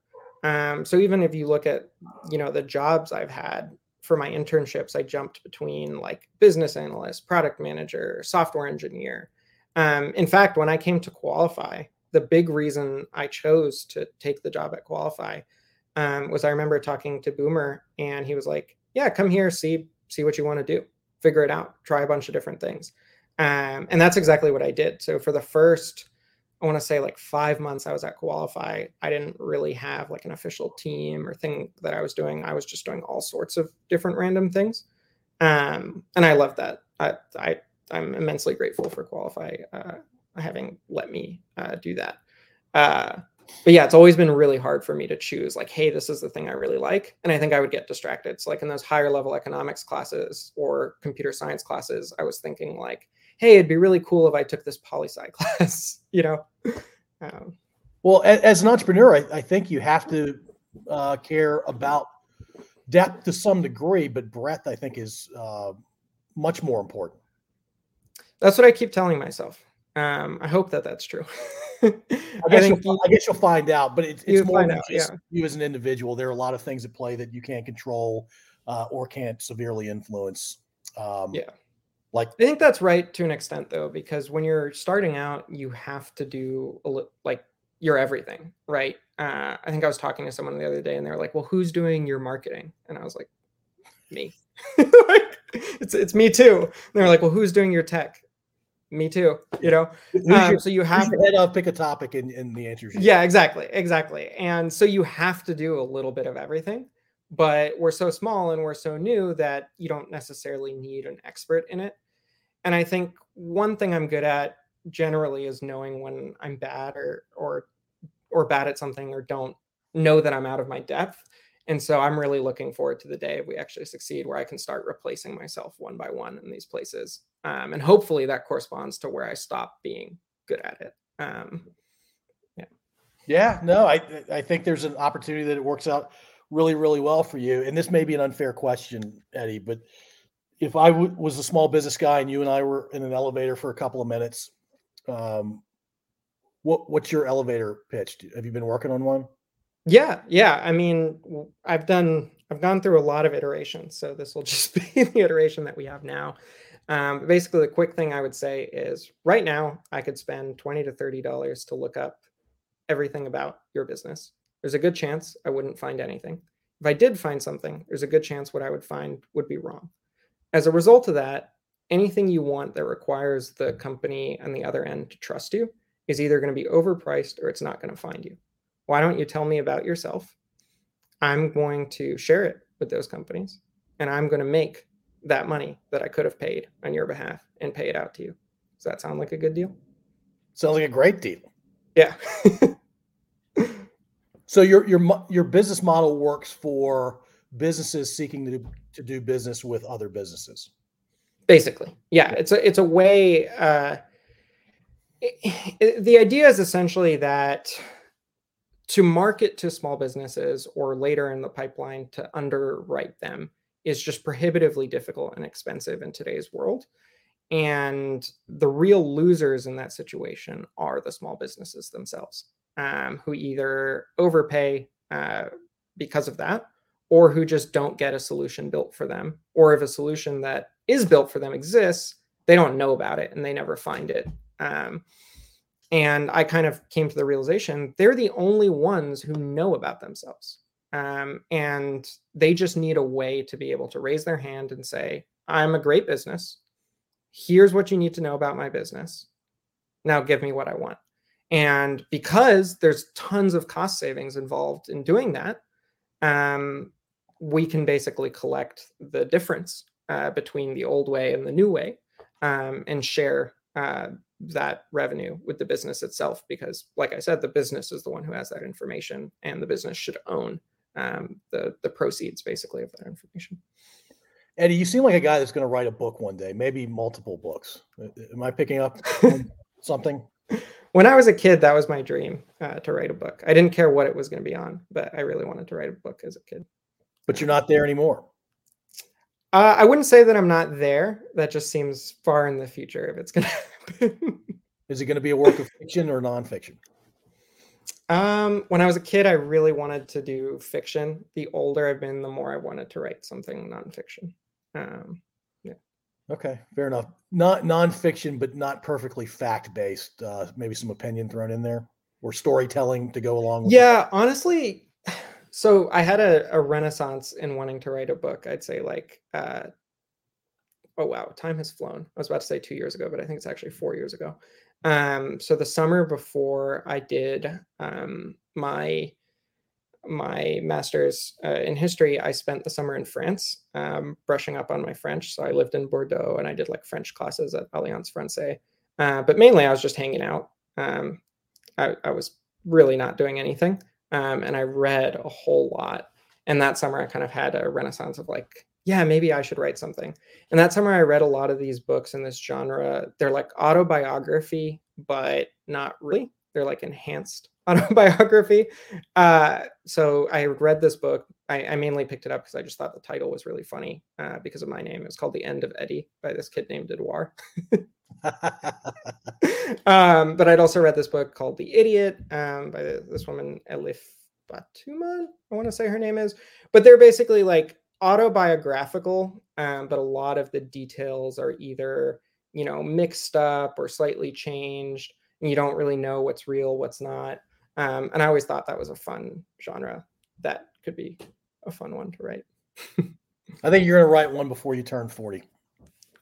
Um, so even if you look at you know the jobs I've had for my internships, I jumped between like business analyst, product manager, software engineer. Um, in fact, when I came to qualify, the big reason I chose to take the job at Qualify um, was I remember talking to Boomer and he was like, "Yeah, come here, see see what you want to do, figure it out, try a bunch of different things," um, and that's exactly what I did. So for the first, I want to say like five months I was at Qualify, I didn't really have like an official team or thing that I was doing. I was just doing all sorts of different random things, um, and I love that. I, I I'm immensely grateful for Qualify. Uh, having let me uh, do that. Uh, but yeah, it's always been really hard for me to choose like, hey, this is the thing I really like. And I think I would get distracted. So like in those higher level economics classes or computer science classes, I was thinking like, hey, it'd be really cool if I took this poli sci class, you know? Um, well, as an entrepreneur, I, I think you have to uh, care about depth to some degree, but breadth, I think, is uh, much more important. That's what I keep telling myself. Um, I hope that that's true. I, guess I, you, I, guess you'll find out, but it, it's more than out, just yeah. you as an individual. There are a lot of things at play that you can't control uh, or can't severely influence. Um, yeah. Like I think that's right to an extent though, because when you're starting out, you have to do a li- like your everything, right? Uh, I think I was talking to someone the other day and they were like, well, who's doing your marketing? And I was like, me. like, it's, it's me too. And they're like, well, who's doing your tech? me too you know um, so you have to head up pick a topic in, in the answers yeah exactly exactly and so you have to do a little bit of everything but we're so small and we're so new that you don't necessarily need an expert in it and i think one thing i'm good at generally is knowing when i'm bad or or or bad at something or don't know that i'm out of my depth and so I'm really looking forward to the day we actually succeed, where I can start replacing myself one by one in these places. Um, and hopefully that corresponds to where I stop being good at it. Um, yeah. Yeah. No, I I think there's an opportunity that it works out really really well for you. And this may be an unfair question, Eddie, but if I w- was a small business guy and you and I were in an elevator for a couple of minutes, um, what what's your elevator pitch? Have you been working on one? Yeah, yeah. I mean, I've done, I've gone through a lot of iterations, so this will just be the iteration that we have now. Um, basically, the quick thing I would say is right now I could spend twenty to thirty dollars to look up everything about your business. There's a good chance I wouldn't find anything. If I did find something, there's a good chance what I would find would be wrong. As a result of that, anything you want that requires the company and the other end to trust you is either going to be overpriced or it's not going to find you why don't you tell me about yourself? I'm going to share it with those companies and I'm going to make that money that I could have paid on your behalf and pay it out to you. Does that sound like a good deal? Sounds like a great deal. Yeah. so your your your business model works for businesses seeking to do, to do business with other businesses. Basically, yeah. It's a it's a way. Uh, it, it, the idea is essentially that to market to small businesses or later in the pipeline to underwrite them is just prohibitively difficult and expensive in today's world. And the real losers in that situation are the small businesses themselves, um, who either overpay uh, because of that, or who just don't get a solution built for them, or if a solution that is built for them exists, they don't know about it and they never find it. Um, and I kind of came to the realization they're the only ones who know about themselves. Um, and they just need a way to be able to raise their hand and say, I'm a great business. Here's what you need to know about my business. Now give me what I want. And because there's tons of cost savings involved in doing that, um, we can basically collect the difference uh, between the old way and the new way um, and share uh, that revenue with the business itself. Because, like I said, the business is the one who has that information, and the business should own um, the the proceeds basically of that information. Eddie, you seem like a guy that's going to write a book one day, maybe multiple books. Am I picking up something? When I was a kid, that was my dream uh, to write a book. I didn't care what it was going to be on, but I really wanted to write a book as a kid. But you're not there anymore. Uh, I wouldn't say that I'm not there. That just seems far in the future if it's going to happen. Is it going to be a work of fiction or nonfiction? Um, when I was a kid, I really wanted to do fiction. The older I've been, the more I wanted to write something nonfiction. Um. Okay, fair enough. Not nonfiction, but not perfectly fact based. Uh, maybe some opinion thrown in there or storytelling to go along. with Yeah, it. honestly, so I had a, a renaissance in wanting to write a book. I'd say like, uh, oh wow, time has flown. I was about to say two years ago, but I think it's actually four years ago. Um, so the summer before I did um, my my master's uh, in history, I spent the summer in France, um, brushing up on my French. So I lived in Bordeaux and I did like French classes at Alliance Francaise. Uh, but mainly I was just hanging out. Um, I, I, was really not doing anything. Um, and I read a whole lot. And that summer I kind of had a renaissance of like, yeah, maybe I should write something. And that summer I read a lot of these books in this genre. They're like autobiography, but not really. They're like enhanced autobiography. Uh, so I read this book. I, I mainly picked it up because I just thought the title was really funny uh, because of my name. It was called The End of Eddie by this kid named Edouard. um, but I'd also read this book called The Idiot um, by this woman, Elif Batuman, I want to say her name is. But they're basically like autobiographical, um, but a lot of the details are either you know mixed up or slightly changed, and you don't really know what's real, what's not. Um, and I always thought that was a fun genre that could be a fun one to write. I think you're going to write one before you turn 40.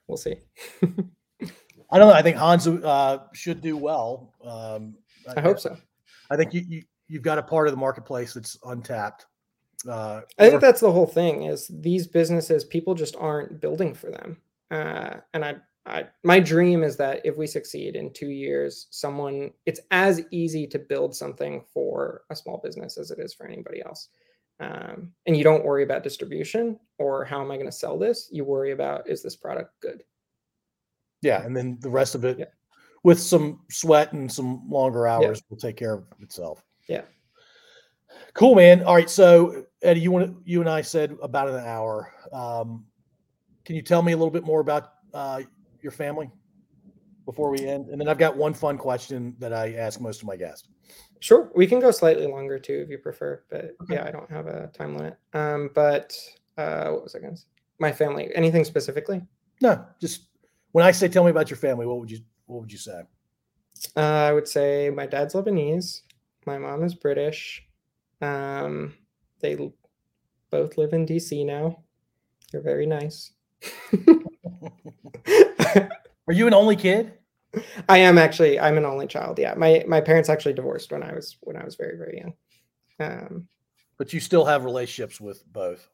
We'll see. I don't know. I think Hans uh, should do well. Um, I, I hope so. I think you, you, you've got a part of the marketplace that's untapped. Uh, I think that's the whole thing is these businesses, people just aren't building for them. Uh, and I, I, my dream is that if we succeed in two years, someone, it's as easy to build something for a small business as it is for anybody else. Um, and you don't worry about distribution or how am I going to sell this? You worry about is this product good? Yeah, and then the rest of it, yeah. with some sweat and some longer hours, yeah. will take care of itself. Yeah. Cool, man. All right, so Eddie, you want you and I said about an hour. Um, can you tell me a little bit more about uh, your family before we end? And then I've got one fun question that I ask most of my guests. Sure, we can go slightly longer too if you prefer, but okay. yeah, I don't have a time limit. Um, but uh, what was I going to say? My family. Anything specifically? No, just when I say tell me about your family, what would you what would you say? Uh, I would say my dad's Lebanese, my mom is British. Um, they both live in DC now. They're very nice. Are you an only kid? I am actually. I'm an only child. Yeah, my my parents actually divorced when I was when I was very very young. Um, but you still have relationships with both.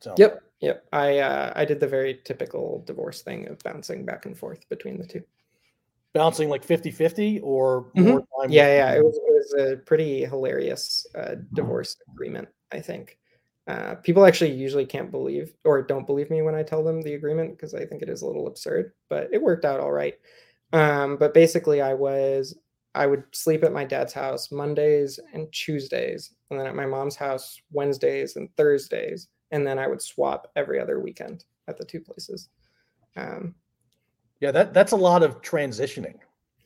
So. Yep, yep. I uh, I did the very typical divorce thing of bouncing back and forth between the two. Bouncing like 50-50 or mm-hmm. Yeah, yeah. It was, it was a pretty hilarious uh, divorce agreement, I think. Uh, people actually usually can't believe or don't believe me when I tell them the agreement because I think it is a little absurd, but it worked out all right. Um, but basically, I was I would sleep at my dad's house Mondays and Tuesdays, and then at my mom's house Wednesdays and Thursdays, and then I would swap every other weekend at the two places. Um, yeah, that that's a lot of transitioning.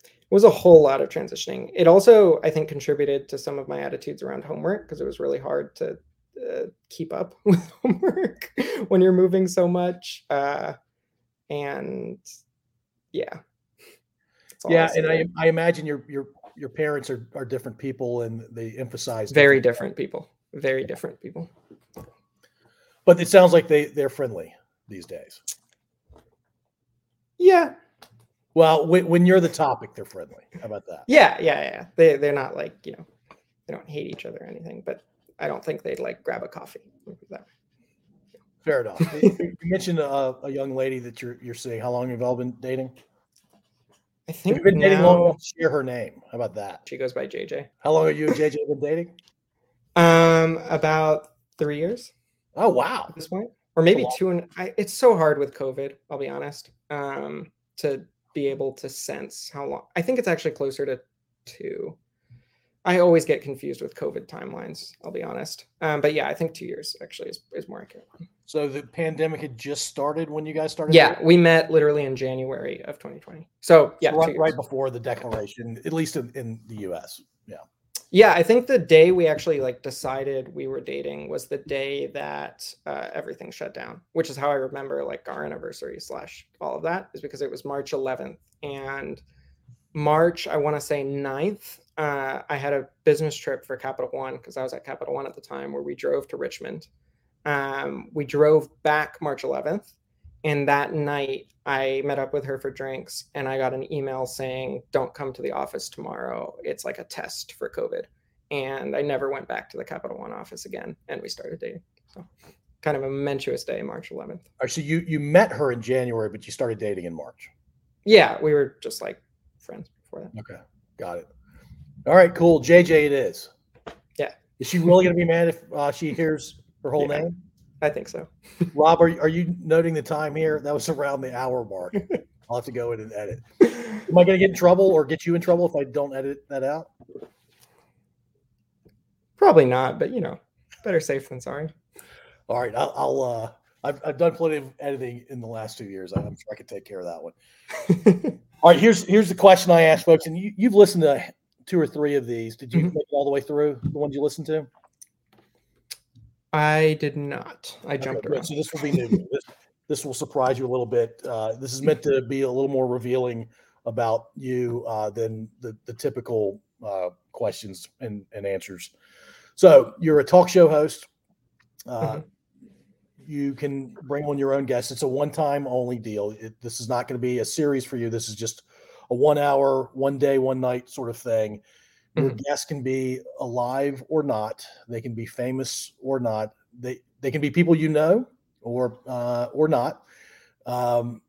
It was a whole lot of transitioning. It also, I think, contributed to some of my attitudes around homework because it was really hard to uh, keep up with homework when you're moving so much. Uh, and yeah. Yeah, and. I, I imagine your your your parents are, are different people and they emphasize very different people. Very different people. But it sounds like they they're friendly these days. Yeah, Well, when, when you're the topic, they're friendly. How about that? yeah, yeah, yeah. They they're not like you know, they don't hate each other or anything. But I don't think they'd like grab a coffee. Let me put it that way. Fair enough. you mentioned a, a young lady that you're you're seeing. How long have you all been dating? I Have think you been dating long now enough to share her name? How about that? she goes by JJ. How long have you and JJ been dating? Um, about three years Oh wow. at this point, or maybe two. And I, it's so hard with COVID. I'll be honest. Um, to be able to sense how long. I think it's actually closer to two. I always get confused with COVID timelines. I'll be honest. Um, but yeah, I think two years actually is, is more accurate. So the pandemic had just started when you guys started. Yeah, dating? we met literally in January of 2020. So yeah, So right, right before the declaration, at least in, in the U.S. Yeah. Yeah, I think the day we actually like decided we were dating was the day that uh, everything shut down, which is how I remember like our anniversary slash all of that is because it was March 11th and March I want to say 9th. Uh, I had a business trip for Capital One because I was at Capital One at the time where we drove to Richmond. Um, we drove back March 11th, and that night I met up with her for drinks, and I got an email saying, "Don't come to the office tomorrow. It's like a test for COVID." And I never went back to the Capital One office again, and we started dating. So, kind of a momentous day, March 11th. All right, so you you met her in January, but you started dating in March. Yeah, we were just like friends before that. Okay, got it. All right, cool. JJ, it is. Yeah. Is she really gonna be mad if uh, she hears her whole Yeah. name? I think so. Rob, are, you- are you noting the time here? That was around the hour mark. I'll have to go in and edit. Am I going to get in trouble or get you in trouble if I don't edit that out? Probably not, but you know, better safe than sorry. All right, I'll. I'll uh, I've, I've done plenty of editing in the last two years. I'm sure I can take care of that one. All right, here's here's the question I asked folks, and you, you've listened to two or three of these. Did you Mhm. make it all the way through the ones you listened to? I did not. I jumped good. around. So this will be new. this, this will surprise you a little bit. Uh, this is meant to be a little more revealing about you uh, than the, the typical uh, questions and, and answers. So you're a talk show host. Uh, Mhm. You can bring on your own guests. It's a one-time only deal. It, this is not going to be a series for you. This is just a one-hour, one day, one night sort of thing. Your guests can be alive or not. They can be famous or not. They they can be people you know or uh, or not. Um,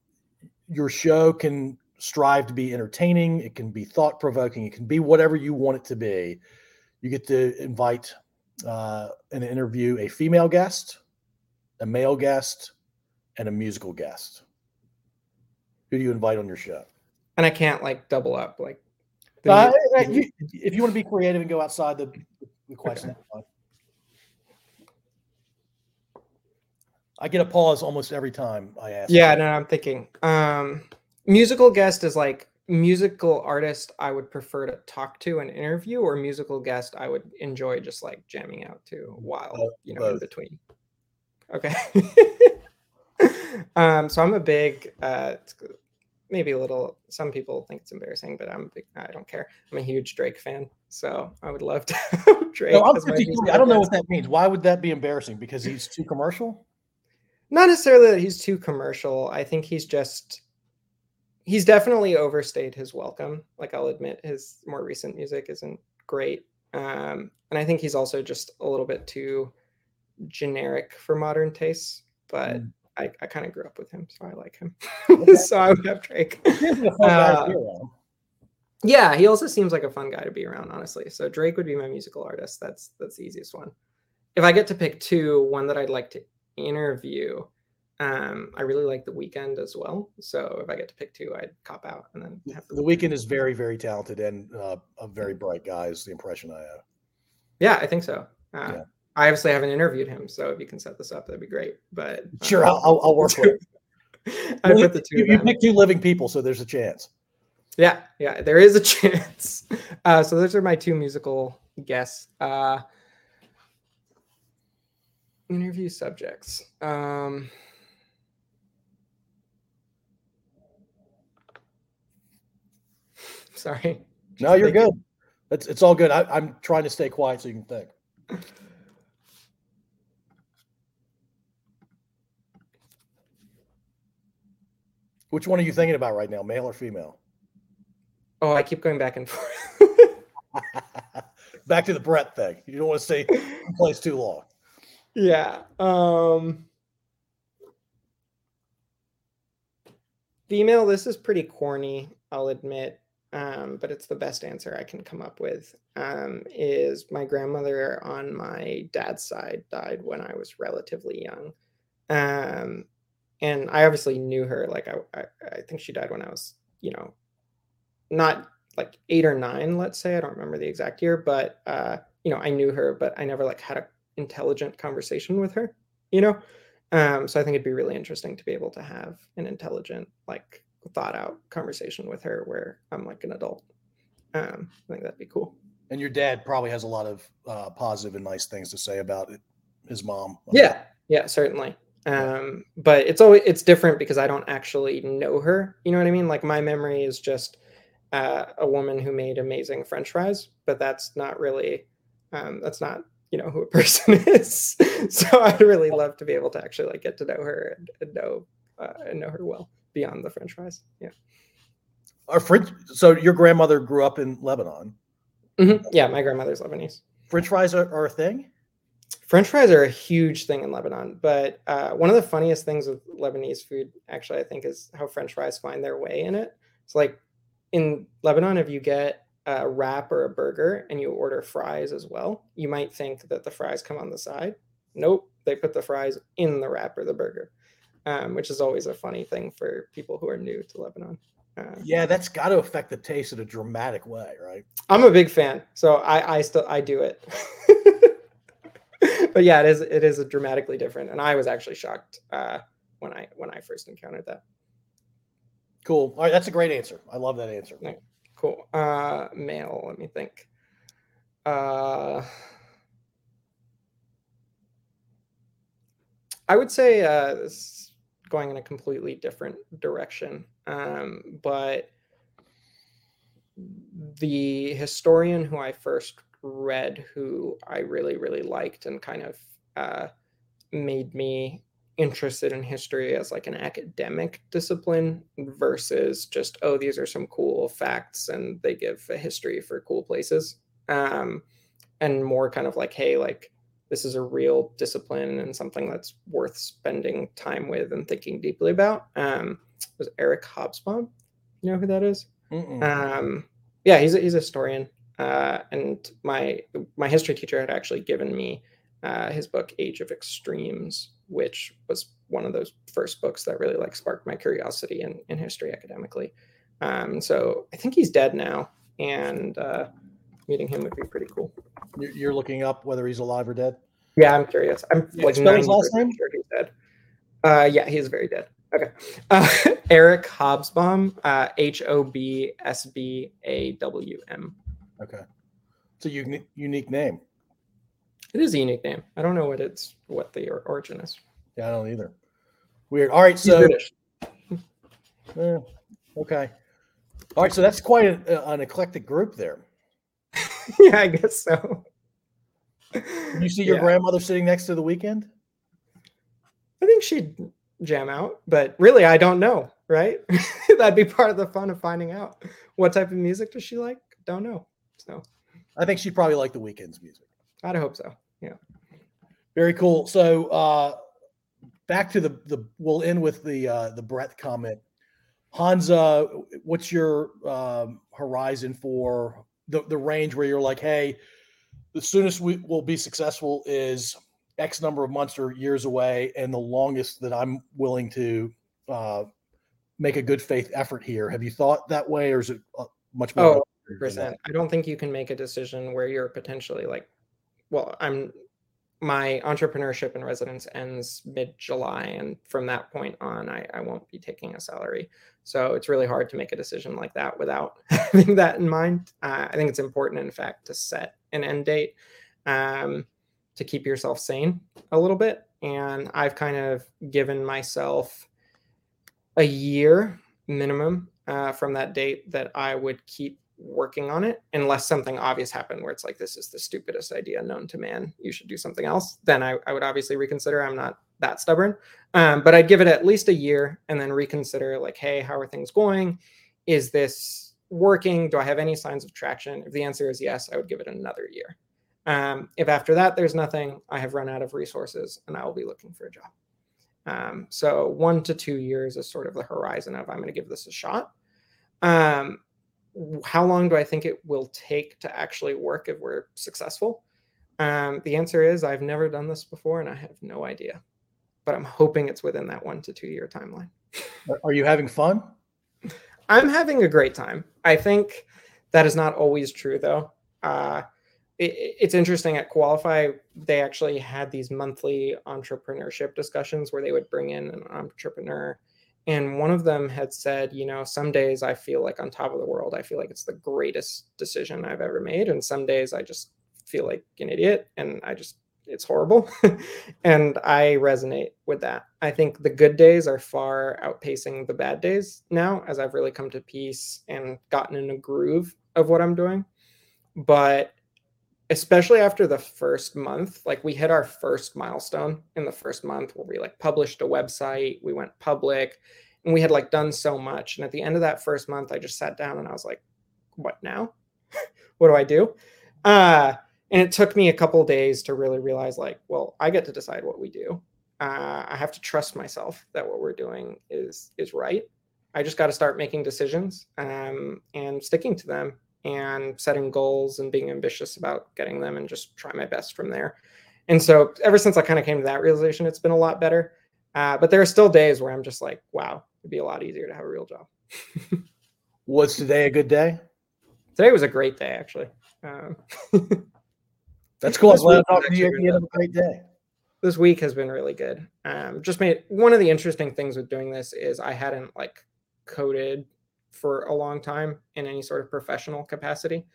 your show can strive to be entertaining. It can be thought provoking. It can be whatever you want it to be. You get to invite uh, and interview a female guest, a male guest, and a musical guest. Who do you invite on your show? And I can't like double up like Uh, you- if you want to be creative and go outside the, the question, fine. I get a pause almost every time I ask. yeah, no, I'm thinking. Um musical guest is like musical artist I would prefer to talk to and interview, or musical guest I would enjoy just like jamming out to while Both- you know in between. Okay. um, so I'm a big uh maybe a little some people think it's embarrassing, but i'm big, i don't care. I'm a huge Drake fan. So I would love to Drake. No, I'm as 50 I don't know what that means. Why would that be embarrassing? Because he's too commercial? not necessarily that he's too commercial. I think he's just he's definitely overstayed his welcome. Like I'll admit his more recent music isn't great. Um, and I think he's also just a little bit too generic for modern tastes, but Mm. I, I kind of grew up with him, so I like him. Okay. so I would have Drake. He's a fun guy to Uh. Yeah, he also seems like a fun guy to be around, honestly. So Drake would be my musical artist. That's that's the easiest one. If I get to pick two, one that I'd like to interview, um, I really like The Weeknd as well. So if I get to pick two, I'd cop out and then have The Weeknd is very, very talented and uh, a very bright guy, is the impression I have. Yeah, I think so. Uh, Yeah. I obviously haven't interviewed him, so if you can set this up, that'd be great. But Sure, um, I'll, I'll, work with it. I Well, put the two. you, you pick two living people, so there's a chance. Yeah, yeah, there is a chance. Uh, so those are my two musical guests. Uh, interview subjects. Um, Sorry. No, you're thinking. good. It's it's all good. I, I'm trying to stay quiet so you can think. Which one are you thinking about right now, male or female? Oh, I keep going back and forth. Back to the Brett thing. You don't want to stay in place too long. yeah. Um female, this is pretty corny, I'll admit. Um, but it's the best answer I can come up with. Um, is my grandmother on my dad's side died when I was relatively young. Um, and I obviously knew her. Like I, I, I think she died when I was, you know, not like eight or nine, let's say. I don't remember the exact year, but uh, you know, I knew her, but I never like had a intelligent conversation with her, you know? Um, so I think it'd be really interesting to be able to have an intelligent, like thought out conversation with her where I'm like an adult. Um, I think that'd be cool. And your dad probably has a lot of uh, positive and nice things to say about it, his mom. Yeah, yeah, certainly. Um, but it's always it's different because I don't actually know her. You know what I mean? Like my memory is just uh, a woman who made amazing French fries, but that's not really um, that's not you know who a person is. so I'd really love to be able to actually like get to know her and, and know uh, and know her well beyond the French fries. Yeah, Our French. So your grandmother grew up in Lebanon. Mhm. yeah. My grandmother's Lebanese. French fries are, are a thing. French fries are a huge thing in Lebanon, but uh, one of the funniest things with Lebanese food, actually, I think, is how French fries find their way in it. It's like in Lebanon, if you get a wrap or a burger and you order fries as well, you might think that the fries come on the side. Nope, they put the fries in the wrap or the burger, um, which is always a funny thing for people who are new to Lebanon. Uh, Yeah, that's got to affect the taste in a dramatic way, right? I'm a big fan, so I I still I do it. but yeah, it is it is a dramatically different, and I was actually shocked uh, when I when I first encountered that. Cool. All right, that's a great answer. I love that answer. Nice. Cool. Uh, male. Let me think. Uh, I would say uh, this is going in a completely different direction, um, but the historian who I first read, who I really really liked, and kind of uh, made me interested in history as like an academic discipline versus just oh these are some cool facts and they give a history for cool places. Um and more kind of like hey like this is a real discipline and something that's worth spending time with and thinking deeply about. Um was eric hobsbawm? You know who that is? Um yeah he's a, he's a historian uh and my my history teacher had actually given me uh, his book age of extremes which was one of those first books that really like sparked my curiosity in, in history academically. Um so i think he's dead now and uh meeting him would be pretty cool. You're looking up whether he's alive or dead. yeah i'm curious. I'm Yeah, like spell his 90% last name? sure he's dead. Uh yeah he is very dead. Okay. Uh, eric hobsbawm uh h-o-b-s-b-a-w-m Okay, it's a unique unique name. It is a unique name. I don't know what it's what the origin is. Yeah, I don't either. Weird. All right, so eh, okay. All right, so that's quite a, an eclectic group there. yeah, I guess so. You see your Yeah. grandmother sitting next to the Weeknd. I think she'd jam out, but really, I don't know. Right? That'd be part of the fun of finding out. What type of music does she like? Don't know. So I think she probably liked the Weeknd's music. I'd hope so. Yeah. Very cool. So uh back to the the we'll end with the uh the breadth comment. Hansa, what's your um horizon for the, the range where you're like, hey, the soonest we will be successful is X number of months or years away, and the longest that I'm willing to uh make a good faith effort here. Have you thought that way, or is it uh, much more? Oh? Percent. I don't think you can make a decision where you're potentially like, well, I'm my entrepreneurship in residence ends mid July, and from that point on, I, I won't be taking a salary. So it's really hard to make a decision like that without having that in mind. Uh, I think it's important, in fact, to set an end date um, to keep yourself sane a little bit. And I've kind of given myself a year minimum uh, from that date that I would keep working on it unless something obvious happened where it's like this is the stupidest idea known to man. You should do something else. Then i, I would obviously reconsider. I'm not that stubborn. Um, but i'd give it at least a year and then reconsider like hey how are things going? Is this working? Do i have any signs of traction? If the answer is yes i would give it another year. Um, if after that there's nothing i have run out of resources and i will be looking for a job. Um, so one to two years is sort of the horizon of i'm going to give this a shot. Um, how long do I think it will take to actually work if we're successful? Um, the answer is I've never done this before and I have no idea, but I'm hoping it's within that one to two year timeline. Are you having fun? I'm having a great time. I think that is not always true though. Uh, it, it's interesting at Qualify, they actually had these monthly entrepreneurship discussions where they would bring in an entrepreneur and one of them had said you know some days i feel like on top of the world i feel like it's the greatest decision i've ever made. And some days i just feel like an idiot and i just it's horrible. And i resonate with that. I think the good days are far outpacing the bad days now as i've really come to peace and gotten in a groove of what i'm doing. But especially after the first month like we hit our first milestone in the first month where we like published a website we went public and we had like done so much. And at the end of that first month i just sat down and i was like what now? What do i do? Uh and it took me a couple days to really realize like well i get to decide what we do. Uh, i have to trust myself that what we're doing is is right. I just got to start making decisions um, and sticking to them and setting goals and being ambitious about getting them and just try my best from there. And so ever since I kind of came to that realization, it's been a lot better. Uh, but there are still days where I'm just like, wow, it'd be a lot easier to have a real job. was today a good day? Today was a great day, actually. Um, That's cool. I'm glad you at the end of a great day. This week has been really good. Um, just made one of the interesting things with doing this is I hadn't like coded for a long time in any sort of professional capacity.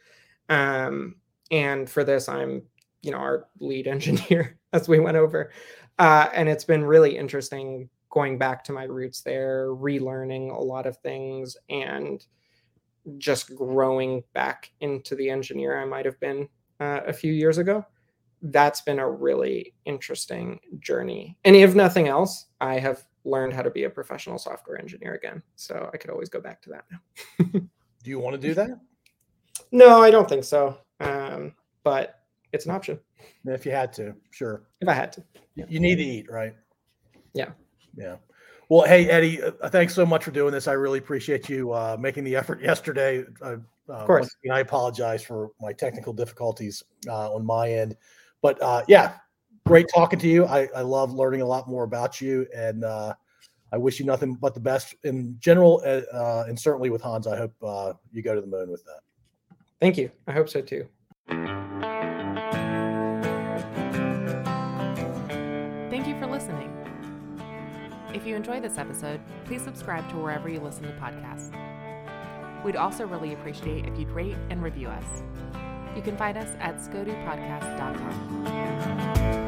Um, and for this, I'm, you know, our lead engineer as we went over. Uh, and it's been really interesting going back to my roots there, relearning a lot of things and just growing back into the engineer I might have been uh, a few years ago. That's been a really interesting journey. And if nothing else, I have learned how to be a professional software engineer again. So I could always go back to that now. do you want to do that? No, I don't think so. Um, but it's an option. If you had to, sure. If I had to. Yeah. You need to eat, right? Yeah. Yeah. Well, hey, Eddie, uh, thanks so much for doing this. I really appreciate you uh, making the effort yesterday. Uh, of course. I apologize for my technical difficulties uh, on my end. But uh, yeah, great talking to you. I, I love learning a lot more about you, and uh, I wish you nothing but the best in general, uh, uh, and certainly with Hans. I hope uh, you go to the moon with that. Thank you. I hope so too. Thank you for listening. If you enjoyed this episode, please subscribe to wherever you listen to podcasts. We'd also really appreciate if you'd rate and review us. You can find us at scodupodcast.com.